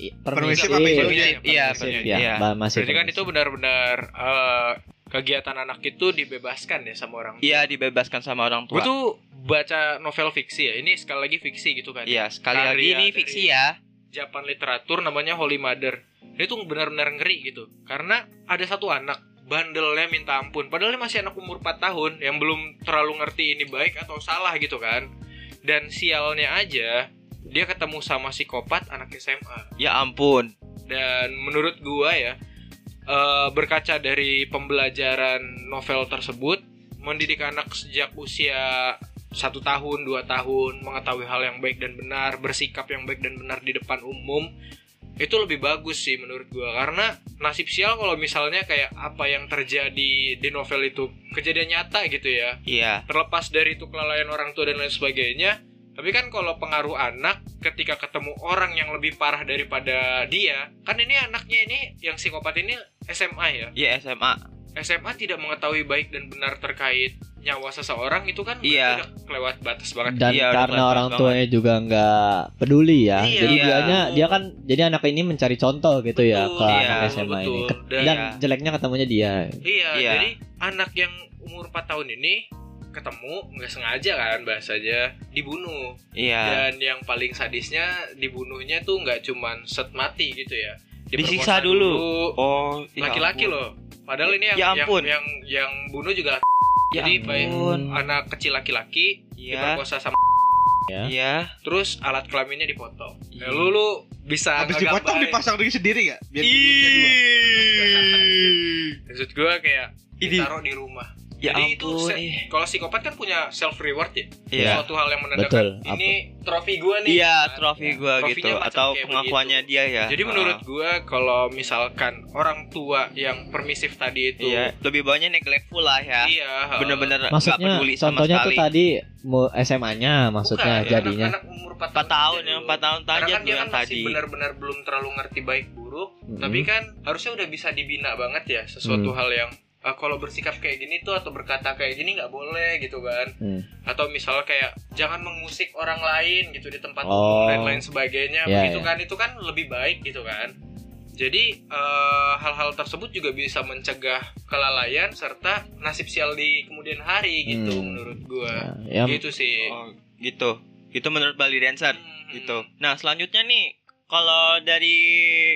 I- Permisif permisif apa Iya? Iya, permisif permisif, ya iya. ba- masih Berarti kan itu benar-benar eh, kegiatan anak itu dibebaskan ya sama orang. Iya, dibebaskan sama orang Gue tua. tuh baca novel fiksi ya. Ini sekali lagi fiksi gitu kan. Iya, sekali Karya lagi ini fiksi ya. Japan literatur namanya Holy Mother. Dia tuh benar-benar ngeri gitu. Karena ada satu anak bandelnya minta ampun. Padahal dia masih anak umur 4 tahun yang belum terlalu ngerti ini baik atau salah gitu kan. Dan sialnya aja dia ketemu sama psikopat anak SMA. Ya ampun. Dan menurut gua ya eh, berkaca dari pembelajaran novel tersebut mendidik anak sejak usia satu tahun dua tahun mengetahui hal yang baik dan benar bersikap yang baik dan benar di depan umum itu lebih bagus sih menurut gua karena nasib sial kalau misalnya kayak apa yang terjadi di novel itu kejadian nyata gitu ya Iya. terlepas dari itu kelalaian orang tua dan lain sebagainya tapi kan kalau pengaruh anak ketika ketemu orang yang lebih parah daripada dia kan ini anaknya ini yang psikopat ini SMA ya Iya SMA. SMA tidak mengetahui baik dan benar terkait nyawa seseorang itu kan Iya. udah kelewat batas banget dan Iya, karena orang banget. tuanya juga nggak peduli ya Iya. jadi Iya. dianya dia kan jadi anak ini mencari contoh gitu ya Betul, ke iya, anak SMA ini betul. Ke- Dan- dan Iya. jeleknya ketemunya dia Iya, Iya. jadi anak yang umur 4 tahun ini ketemu nggak sengaja kan bahasanya dibunuh Iya. dan yang paling sadisnya dibunuhnya tuh nggak cuman set mati gitu ya Disiksa Diperkosa dulu. Oh, ya laki-laki ampun. loh padahal ini yang Ya ampun. yang, yang yang bunuh juga Ya jadi baik ampun. anak kecil laki-laki Iya. diperkosa sama ya Iya. terus alat kelaminnya dipotong ya, lu lu bisa Habis dipotong dipasang diri sendiri gak? Biar maksud gua kayak ditaruh di rumah Ya Jadi itu ampun. kalau psikopat kan punya self reward ya Iya. suatu hal yang menandakan Betul, ini trofi gua nih Iya, kan? trofi Ya. gua Trofinya gitu atau pengakuannya begitu. dia ya. Jadi menurut Ah. gua kalau misalkan orang tua yang permisif tadi itu Iya, lebih banyak neglectful lah ya. iya, Bener-bener nggak maksudnya peduli sama contohnya sekali. tuh tadi SMA-nya maksudnya Bukan, ya, jadinya anak, anak umur 4 4 tahun ya, dulu. 4 tahun Karena aja kan dia kan masih tadi. benar-benar belum terlalu ngerti baik buruk, Mm-mm. tapi kan harusnya udah bisa dibina banget ya sesuatu Hmm. hal yang ah, kalau bersikap kayak gini tuh atau berkata kayak gini nggak boleh gitu kan Hmm. atau misalnya kayak jangan mengusik orang lain gitu di tempat Oh. umum dan lain sebagainya Ya, begitu ya. kan itu kan lebih baik gitu kan jadi eh, hal-hal tersebut juga bisa mencegah kelalaian serta nasib sial di kemudian hari gitu Hmm. menurut gua ya, ya gitu sih Oh, gitu. Gitu menurut Bali Dancer Hmm. gitu. Nah, selanjutnya nih kalau dari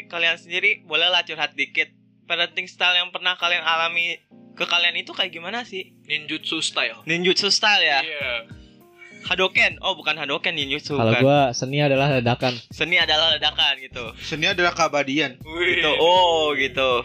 kalian sendiri bolehlah curhat dikit parenting style yang pernah kalian alami ke kalian itu kayak gimana sih? ninjutsu style Ninjutsu style ya? Iya. Hadoken. Oh, bukan Hadoken ninjutsu kalau gua seni adalah ledakan Seni adalah ledakan gitu. Seni adalah keabadian. Wih. Gitu. Oh, gitu.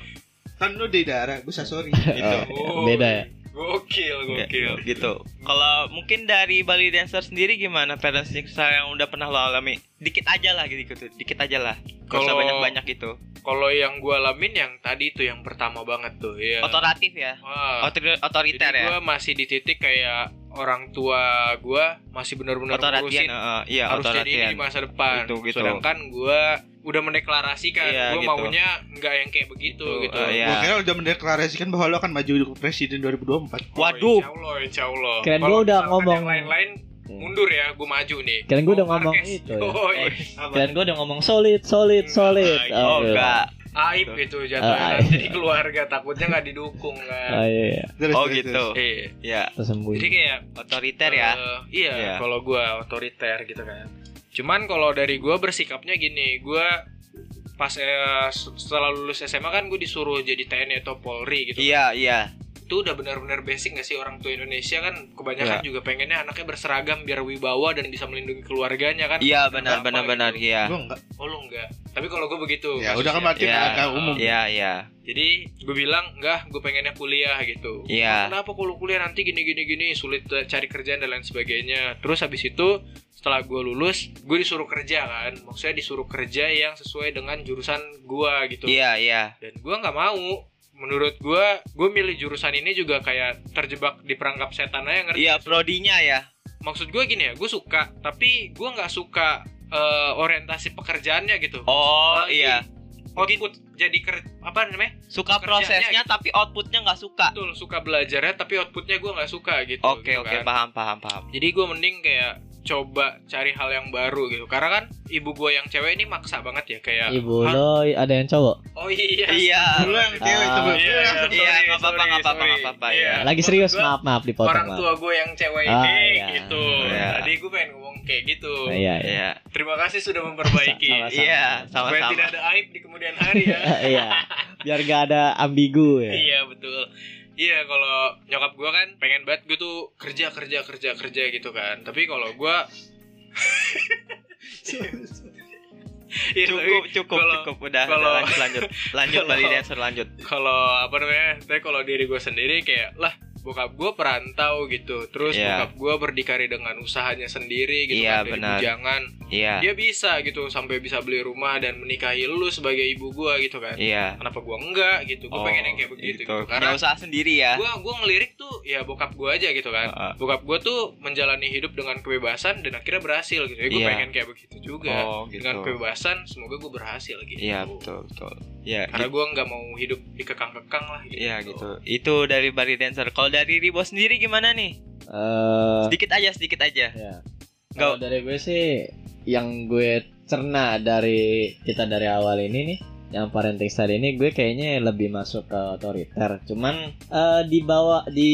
Kan lu di daerah, gue sorry. Gitu. Oh, beda ya Gokil, gokil. gitu. Kalau mungkin dari Bali Dancer sendiri gimana parenting style yang udah pernah lo alami? Dikit aja lah gitu, gitu. dikit aja lah. Kalau banyak-banyak gitu. Kalau yang gua alamin yang tadi itu yang pertama banget tuh ya. Otoratif ya. Wah. Otor- Jadi otoriter ya. gua masih di titik kayak orang tua gua masih benar-benar ngurusin heeh, iya harus jadi ini di masa depan. Gitu, gitu. Sedangkan gua udah mendeklarasikan Iya, gua gitu. maunya nggak yang kayak begitu Gitu, gitu. eh, iya. Gue kira udah mendeklarasikan bahwa lo akan maju presiden 2024. Oh, Waduh. Insya Allah, insya Allah. Gua udah ngomong. Yang lain-lain mundur ya, gua maju nih. Kirain gua udah Oh, ngomong itu ya. Oh, iya. kalian gua udah ngomong solid solid solid Oh, iya. enggak. Aib itu jatuhnya Ah, nanti iya. di keluarga takutnya nggak didukung oh kan. iya, iya. Terus, Oh terus, gitu. terus. Iya. Ya, tersembunyi Jadi kayak otoriter ya. Eh, iya, Iya. kalau gua otoriter gitu kan. Cuman kalau dari gua bersikapnya gini, gua pas eh, setelah lulus SMA kan gue disuruh jadi TNI atau Polri gitu. Iya, iya. Itu udah benar-benar basic gak sih orang tua Indonesia kan kebanyakan Iya. juga pengennya anaknya berseragam biar wibawa dan bisa melindungi keluarganya kan. Iya, benar Apa benar gitu. benar iya. Gue enggak. Oh lu enggak. Tapi kalau gue begitu. Ya udah kan kasusnya. berarti Iya. agak umum. Iya, iya. Jadi gue bilang enggak, gue pengennya kuliah gitu. Iya. Kenapa kalau kuliah nanti gini gini gini sulit cari kerjaan dan lain sebagainya. Terus habis itu setelah gue lulus, gue disuruh kerja kan. Maksudnya disuruh kerja yang sesuai dengan jurusan gue gitu. Iya, iya. Dan gue nggak mau. Menurut gue, gue milih jurusan ini juga kayak terjebak di perangkap setan aja ngerti? Iya, prodinya ya. Maksud gue gini ya, gue suka, tapi gue nggak suka eh, orientasi pekerjaannya gitu. Oh, Apalagi iya. Output jadi ker apa namanya? Suka prosesnya gitu. tapi outputnya nggak suka. Betul, suka belajarnya tapi outputnya gue nggak suka gitu. Oke, gitu oke, kan. paham, paham, paham. Jadi gue mending kayak coba cari hal yang baru gitu. Karena kan ibu gue yang cewek ini maksa banget ya kayak. ibu "Hah? lo ada yang cowok Oh iya. Iya. Dulu yang cewek Ah. coba. Iya, Iya, nggak apa-apa, sorry, nggak apa-apa, sorry. nggak apa-apa, Iya. ya. lagi serius gua, maaf maaf dipotong Orang tua gue yang cewek Ah, ini iya. gitu. Iya. Tadi gue pengen ngomong kayak gitu. Nah, iya iya. Terima kasih sudah memperbaiki. Sama-sama. Iya, Supaya sama-sama. tidak ada aib di kemudian hari ya. iya biar gak ada ambigu ya Iya betul. Iya kalau nyokap gue kan pengen banget gue tuh kerja kerja kerja kerja gitu kan. Tapi kalau gue Iya, Cukup, cukup, kalau- cukup. Udah, kalau- lanjut, lanjut. Lanjut, Dancer lanjut. kalau apa namanya? Tapi kalau diri gue sendiri kayak lah bokap gue perantau gitu terus Iya. bokap gue berdikari dengan usahanya sendiri gitu Iya, kan dari benar. bujangan Iya. dia bisa gitu sampai bisa beli rumah dan menikahi lu sebagai ibu gue gitu kan Iya. kenapa gue enggak gitu gue Oh, pengen yang kayak begitu gitu, Punya karena usaha sendiri ya. gue gua ngelirik tuh ya bokap gue aja gitu kan Heeh. bokap gue tuh menjalani hidup dengan kebebasan dan akhirnya berhasil gitu ya gue Iya. pengen kayak begitu juga Oh, gitu. dengan kebebasan semoga gue berhasil gitu Iya, betul, betul. Iya, karena gue nggak mau hidup dikekang-kekang lah gitu. Iya gitu. Itu dari Bari Dancer. Kalau dari Ribo sendiri gimana nih? Eh, Sedikit aja, sedikit aja. ya. Kalau dari gue sih yang gue cerna dari kita dari awal ini nih yang parenting style ini gue kayaknya lebih masuk ke otoriter. Cuman eh, di bawah di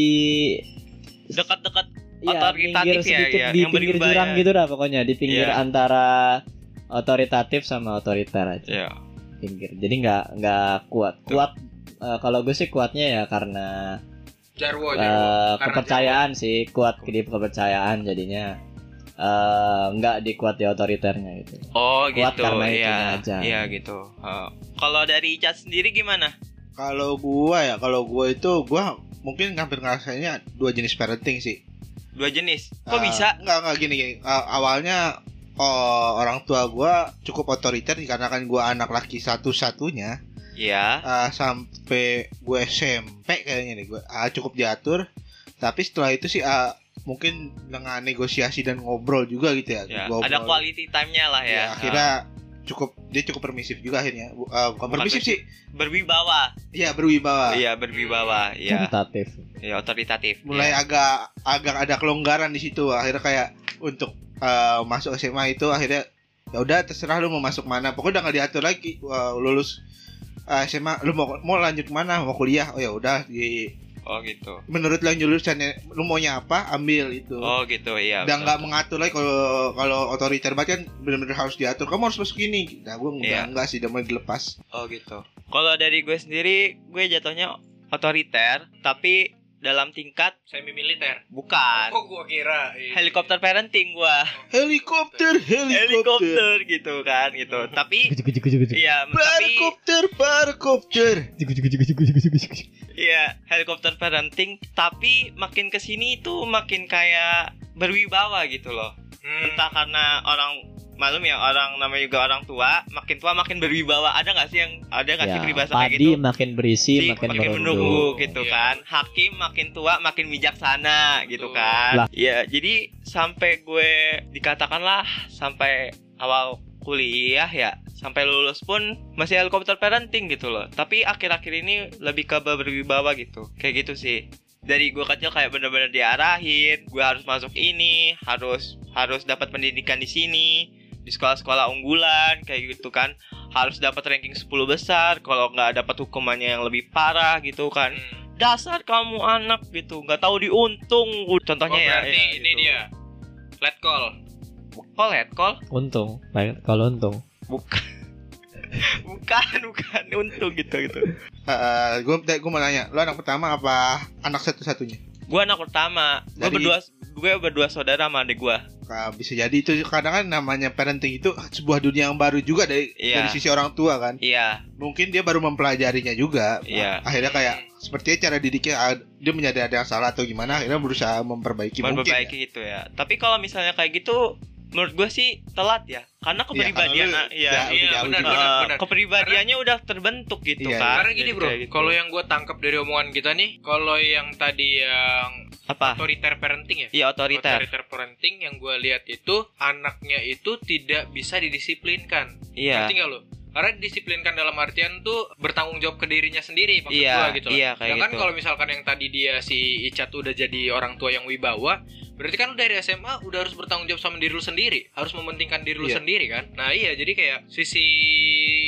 Dekat-dekat ya, otoritatif ya, sedikit ya, di yang pinggir jurang ya. gitu dah pokoknya di pinggir Iya. antara otoritatif sama otoriter aja ya. pinggir. Jadi nggak nggak kuat. Kuat eh, kalau gue sih kuatnya ya karena Jarwo, eh, Jarwo. Kepercayaan sih kuat di kepercayaan jadinya eh, nggak dikuat di otoriternya gitu. Oh Kuat gitu. karena Iya. itunya aja. Iya gitu. Oh. Kalau dari Icat sendiri gimana? Kalau gua ya, kalau gua itu gua mungkin hampir ngerasainnya dua jenis parenting sih. Dua jenis. Kok Ah, bisa? Enggak enggak gini gini. Ah, awalnya oh, orang tua gua cukup otoriter dikarenakan gua anak laki satu-satunya. Iya. Ah, sampai gue SMP kayaknya nih gua ah, cukup diatur. Tapi setelah itu sih ah, mungkin dengan negosiasi dan ngobrol juga gitu ya. Ya, Ngobrol. ada quality time-nya lah ya. Ya, akhirnya cukup dia cukup permisif juga akhirnya. Ah, bukan Bukan permisif sih. Berwibawa. Iya, berwibawa. Iya, berwibawa. Iya. Otoritatif. Ya, otoritatif. mulai Iya. agak agak ada kelonggaran di situ akhirnya kayak untuk eh, masuk SMA itu akhirnya ya udah terserah lu mau masuk mana pokoknya udah nggak diatur lagi Wah, lulus eh, SMA lu mau mau lanjut mana mau kuliah oh ya udah di Oh gitu. menurut yang jurusannya lu maunya apa ambil itu Oh gitu, iya. udah betul. nggak mengatur lagi kalau kalau otoriter banget kan benar-benar harus diatur kamu harus masuk ini nah gue Iya. enggak sih udah mulai dilepas Oh gitu. Kalau dari gue sendiri, gue jatuhnya otoriter, tapi dalam tingkat semi militer bukan. Oh gua kira ini. helikopter parenting gua. Helikopter helikopter helikopter. gitu kan gitu. Tapi iya tapi Barkopter, barkopter. iya helikopter parenting tapi makin ke sini itu makin kayak berwibawa gitu loh. Hmm. entah karena orang malum ya orang namanya juga orang tua makin tua makin berwibawa. Ada nggak sih yang ada nggak sih Ya, peribahasa kayak padi gitu? makin berisi Si, makin, makin menunggu gitu Iya. kan. Hakim makin tua makin bijaksana gitu kan. Lah. ya jadi sampai gue dikatakanlah sampai awal kuliah ya sampai lulus pun masih helikopter parenting gitu loh. Tapi akhir-akhir ini lebih ke berwibawa gitu. Kayak gitu sih. Dari gue kecil kayak bener-bener diarahin gue harus masuk ini harus harus dapat pendidikan di sini di sekolah-sekolah unggulan kayak gitu kan. Harus dapat ranking 10 besar kalau nggak dapat hukumannya yang lebih parah gitu kan. Hmm. dasar kamu anak gitu nggak tahu diuntung. Contohnya oh, ya berarti ya, ini gitu. dia. Let call. Call ya call? Untung Baik, kalau untung. Bukan. Bukan bukan. Untung gitu gitu. Gue gue mau nanya, lu anak pertama apa anak satu-satunya? gue anak pertama. Gue berdua gue berdua saudara sama adik gue Nah, bisa jadi itu kadang kan namanya parenting itu sebuah dunia yang baru juga dari Iya. dari sisi orang tua kan. iya Mungkin dia baru mempelajarinya juga. Iya. Akhirnya kayak sepertinya cara didiknya ah, dia menyadari ada yang salah atau gimana akhirnya berusaha memperbaiki mungkin. memperbaiki gitu ya tapi kalau misalnya kayak gitu menurut gue sih telat ya karena kepribadian kalau lu- iya ya, iya, jauh benar, benar, Eh, benar. kepribadiannya udah terbentuk gitu Iya, kan Karena gini bro, gitu. kalau yang gue tangkap dari omongan kita nih, kalau yang tadi yang apa otoriter parenting ya, iya otoriter otoriter parenting yang gue lihat itu anaknya itu tidak bisa didisiplinkan. iya Ngerti nggak lo? Karena didisiplinkan dalam artian tuh bertanggung jawab ke dirinya sendiri maksud Iya, gua gitu. loh. iya, kayak Sedangkan gitu. kalau misalkan yang tadi dia si Icat udah jadi orang tua yang wibawa, berarti kan lu dari SMA udah harus bertanggung jawab sama diri lu sendiri, harus mementingkan diri lu Iya. sendiri kan. Nah, iya jadi kayak sisi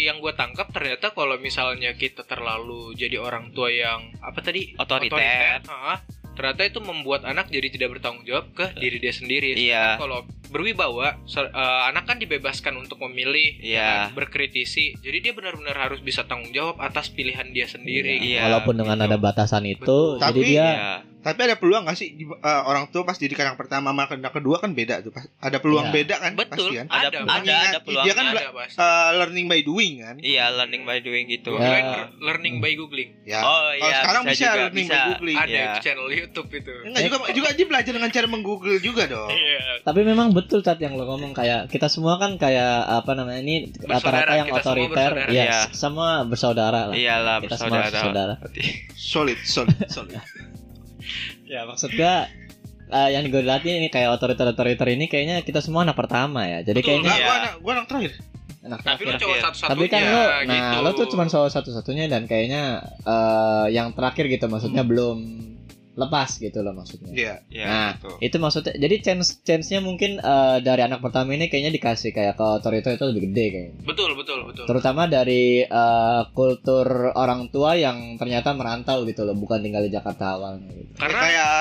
yang gue tangkap ternyata kalau misalnya kita terlalu jadi orang tua yang apa tadi Otoriter. ah, ternyata itu membuat anak jadi tidak bertanggung jawab ke diri dia sendiri. Iya. Kalau berwibawa So- eh, anak kan dibebaskan untuk memilih Iya. kan, berkritisi jadi dia benar-benar harus bisa tanggung jawab atas pilihan dia sendiri Iya, Walaupun dengan gitu. ada batasan itu, Betul. jadi Tapi- dia Iya. Tapi ada peluang nggak sih eh, orang tua pas didik anak pertama sama anak kedua kan beda tuh. Pas- Ada peluang Iya. beda kan? betul Pasti kan? Ada- ada ada- ada peluangnya. Dia kan ada pasti eh, learning by doing kan? Iya, learning by doing gitu. Ya. Kirain learning by googling Ya. Oh, Kalau iya, sekarang bisa bisa, juga, learning bisa. by googling. ada Iya. itu channel YouTube itu Enggak juga juga dia belajar dengan cara menggoogle juga dong. Iya. Tapi memang betul tat yang lo ngomong kayak kita semua kan kayak apa namanya ini rata-rata yang otoriter, bersaudara. ya Iya. semua bersaudara lah. Iyalah, Kita semua bersaudara. bersaudara. Solid, solid, solid. Ya maksud gua eh, yang gue liatin ini kayak otoriter-otoriter ini kayaknya kita semua anak pertama ya. Jadi Betul, kayaknya Enggak, Iya. gua anak gua anak terakhir. anak tapi lu terakhir. cowok Iya. satu-satunya Tapi kan lo, nah gitu. lo tuh cuma cowok satu-satunya dan kayaknya eh, yang terakhir gitu maksudnya belum lepas gitu loh maksudnya. Iya. Iya, Nah, gitu. itu maksudnya jadi chance chance-nya mungkin eh, dari anak pertama ini kayaknya dikasih kayak ke otoriter itu lebih gede kayaknya. betul betul betul Terutama dari eh, kultur orang tua yang ternyata merantau gitu loh, bukan tinggal di Jakarta awalnya gitu. karena kayak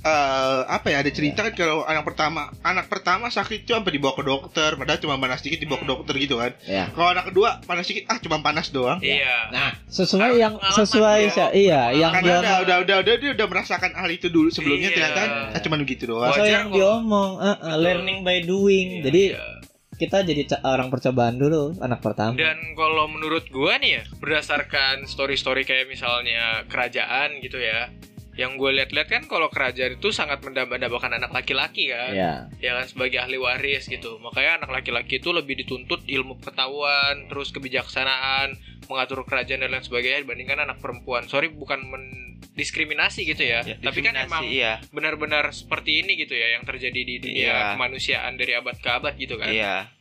eh, apa ya ada cerita kan kalau anak pertama anak pertama sakit tuh sampai dibawa ke dokter padahal cuma panas dikit dibawa ke dokter gitu kan Ya. kalau anak kedua panas dikit ah cuma panas doang iya Nah, sesuai yang sesuai sih, iya, yang karena dia udah, udah udah udah dia udah merasakan hal itu dulu sebelumnya Iya. ternyata ah, cuma begitu doang Wajar yang diomong, eh, Betul. learning by doing. Iya, Jadi iya. kita jadi orang percobaan dulu anak pertama. Dan kalau menurut gua nih ya, berdasarkan story-story kayak misalnya kerajaan gitu ya, yang gue lihat-lihat kan kalau kerajaan itu sangat mendambakan anak laki-laki kan, Iya. ya kan sebagai ahli waris gitu. Makanya anak laki-laki itu lebih dituntut ilmu pengetahuan, terus kebijaksanaan, mengatur kerajaan dan lain sebagainya dibandingkan anak perempuan. Sorry bukan mendiskriminasi gitu ya, Ya, tapi kan emang iya. benar-benar seperti ini gitu ya yang terjadi di dunia Iya. kemanusiaan dari abad ke abad gitu kan. Iya.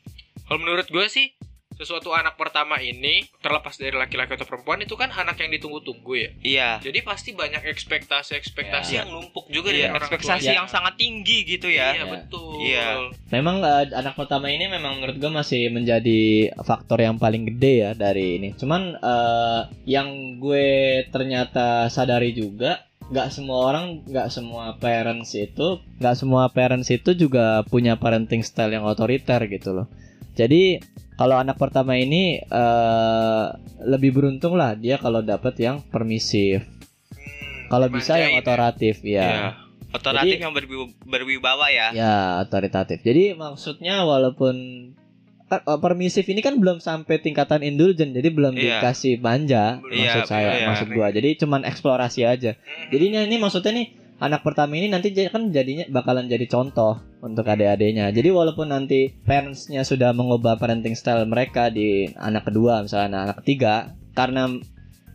Kalau menurut gue sih sesuatu anak pertama ini terlepas dari laki-laki atau perempuan itu kan anak yang ditunggu-tunggu ya. Iya. Jadi pasti banyak ekspektasi-ekspektasi Ya. yang numpuk juga Iya, dari orang ekspektasi tua. yang sangat tinggi gitu Iya, ya. Ya. betul. Iya. Memang eh, anak pertama ini memang menurut gue masih menjadi faktor yang paling gede ya dari ini. Cuman eh, yang gue ternyata sadari juga nggak semua orang, nggak semua parents itu, nggak semua parents itu juga punya parenting style yang otoriter gitu loh. Jadi kalau anak pertama ini eh, lebih beruntung lah dia kalau dapat yang permisif. Hmm, Kalau bisa yang ya. otoratif ya. Iya. Otoratif Jadi- yang berwi- berwibawa ya. Ya, otoritatif. Jadi maksudnya walaupun kan, eh, permisif ini kan belum sampai tingkatan indulgen, jadi belum Iya. dikasih manja Belum. maksud Iya, saya, iya. maksud gua. Jadi cuman eksplorasi aja. Hmm. Jadi ini, ini maksudnya nih anak pertama ini nanti kan jadinya bakalan jadi contoh untuk adik-adiknya. Jadi walaupun nanti parentsnya sudah mengubah parenting style mereka di anak kedua misalnya anak ketiga karena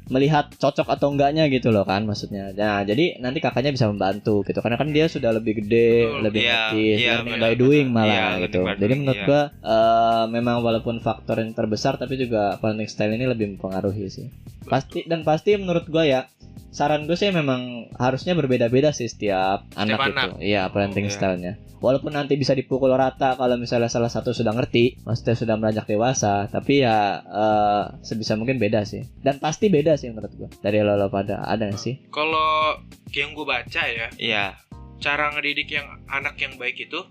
melihat cocok atau enggaknya gitu loh kan maksudnya. Nah, jadi nanti kakaknya bisa membantu gitu karena kan dia sudah lebih gede, Betul. lebih Iya, ngerti, iya, learning by doing malah Iya, gitu. Jadi menurut iya. gua eh, memang walaupun faktor yang terbesar tapi juga parenting style ini lebih mempengaruhi sih. Pasti dan pasti menurut gua ya saran gue sih memang harusnya berbeda-beda sih setiap, anak anak. itu. Iya, parenting iya. stylenya. Walaupun nanti bisa dipukul rata kalau misalnya salah satu sudah ngerti, maksudnya sudah beranjak dewasa, tapi ya eh, sebisa mungkin beda sih. Dan pasti beda sih menurut gua. Dari lo, lo pada ada nggak sih? Kalau yang gue baca ya, Iya. cara ngedidik yang anak yang baik itu,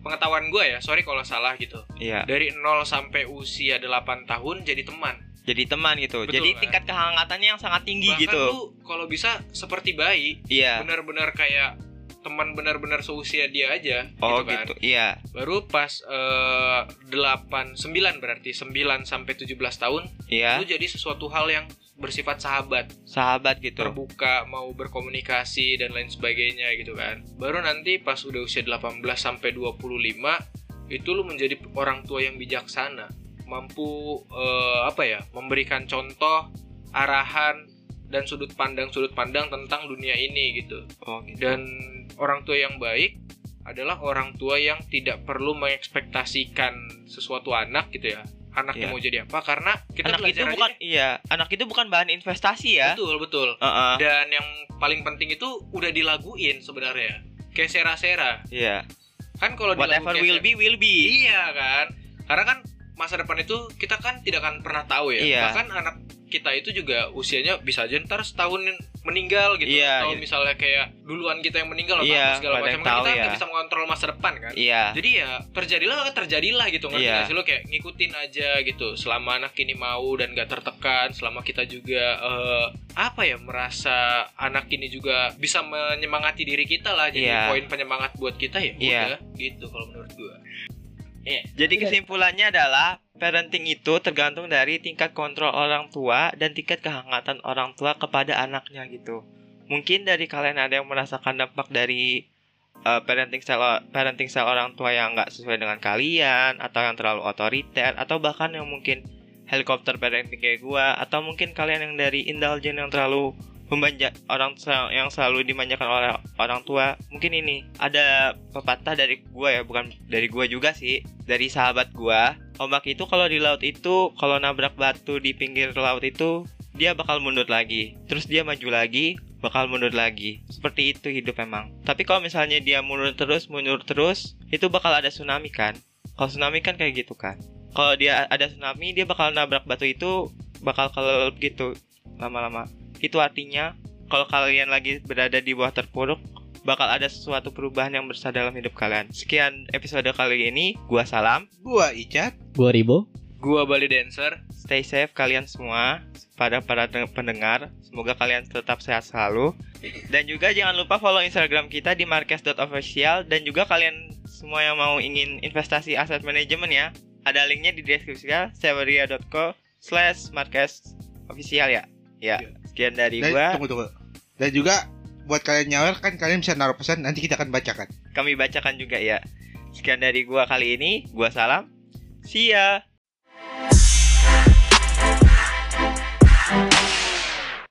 pengetahuan gue ya, sorry kalau salah gitu. Iya. Dari 0 sampai usia 8 tahun jadi teman. Jadi teman gitu. Betul, Jadi kan? tingkat kehangatannya yang sangat tinggi Bahkan gitu. tuh kalau bisa seperti bayi, Iya. benar-benar kayak teman benar-benar seusia dia aja Oh gitu kan. gitu. Iya. Baru pas eh, 8 9 berarti 9 sampai 17 tahun Iya. itu jadi sesuatu hal yang bersifat sahabat, Sahabat gitu. terbuka, mau berkomunikasi dan lain sebagainya gitu kan. Baru nanti pas udah usia 18 sampai 25 itu lu menjadi orang tua yang bijaksana, mampu eh, apa ya, memberikan contoh, arahan dan sudut pandang sudut pandang tentang dunia ini gitu Oh gitu. dan orang tua yang baik adalah orang tua yang tidak perlu mengekspektasikan sesuatu anak gitu ya anaknya Iya. mau jadi apa karena kita anak itu aja bukan deh. iya, anak itu bukan bahan investasi ya. betul betul Heeh. dan yang paling penting itu udah dilaguin sebenarnya kayak sera-sera Iya. kan kalau Whatever will be will be. iya kan karena kan masa depan itu kita kan tidak akan pernah tahu ya Iya. bahkan anak kita itu juga usianya bisa aja ntar setahun meninggal gitu Iya, atau iya. misalnya kayak duluan kita yang meninggal atau Iya, segala macam kan kita ya. bisa mengontrol masa depan kan Iya. jadi ya terjadilah terjadilah gitu ngerti Iya. sih lo kayak ngikutin aja gitu selama anak ini mau dan gak tertekan selama kita juga eh, apa ya merasa anak ini juga bisa menyemangati diri kita lah jadi Iya. poin penyemangat buat kita ya Iya. udah gitu kalau menurut gua Jadi kesimpulannya adalah parenting itu tergantung dari tingkat kontrol orang tua dan tingkat kehangatan orang tua kepada anaknya gitu. Mungkin dari kalian ada yang merasakan dampak dari uh, parenting style parenting style orang tua yang nggak sesuai dengan kalian atau yang terlalu otoriter atau bahkan yang mungkin helikopter parenting kayak gua atau mungkin kalian yang dari indulgen yang terlalu memanja orang yang selalu dimanjakan oleh orang tua. Mungkin ini ada pepatah dari gua ya bukan dari gua juga sih dari sahabat gua. Ombak itu kalau di laut itu kalau nabrak batu di pinggir laut itu dia bakal mundur lagi. Terus dia maju lagi bakal mundur lagi. Seperti itu hidup emang. Tapi kalau misalnya dia mundur terus mundur terus itu bakal ada tsunami kan? Kalau tsunami kan kayak gitu kan? Kalau dia ada tsunami dia bakal nabrak batu itu bakal kelelep gitu lama-lama itu artinya kalau kalian lagi berada di bawah terpuruk bakal ada sesuatu perubahan yang besar dalam hidup kalian. Sekian episode kali ini. Gua salam. Gua Icat. Gua Ribo. gua Bali Dancer Stay safe kalian semua. Pada para de- pendengar, semoga kalian tetap sehat selalu. Dan juga jangan lupa follow Instagram kita di marques.official dan juga kalian semua yang mau ingin investasi aset manajemen ya. Ada linknya di deskripsi ya, severia.co slash marques official ya. Ya, sekian dari Dan, gua. tunggu tunggu. Dan juga buat kalian nyawer kan kalian bisa naruh pesan nanti kita akan bacakan. kami bacakan juga ya. Sekian dari gua kali ini, gua salam. See ya.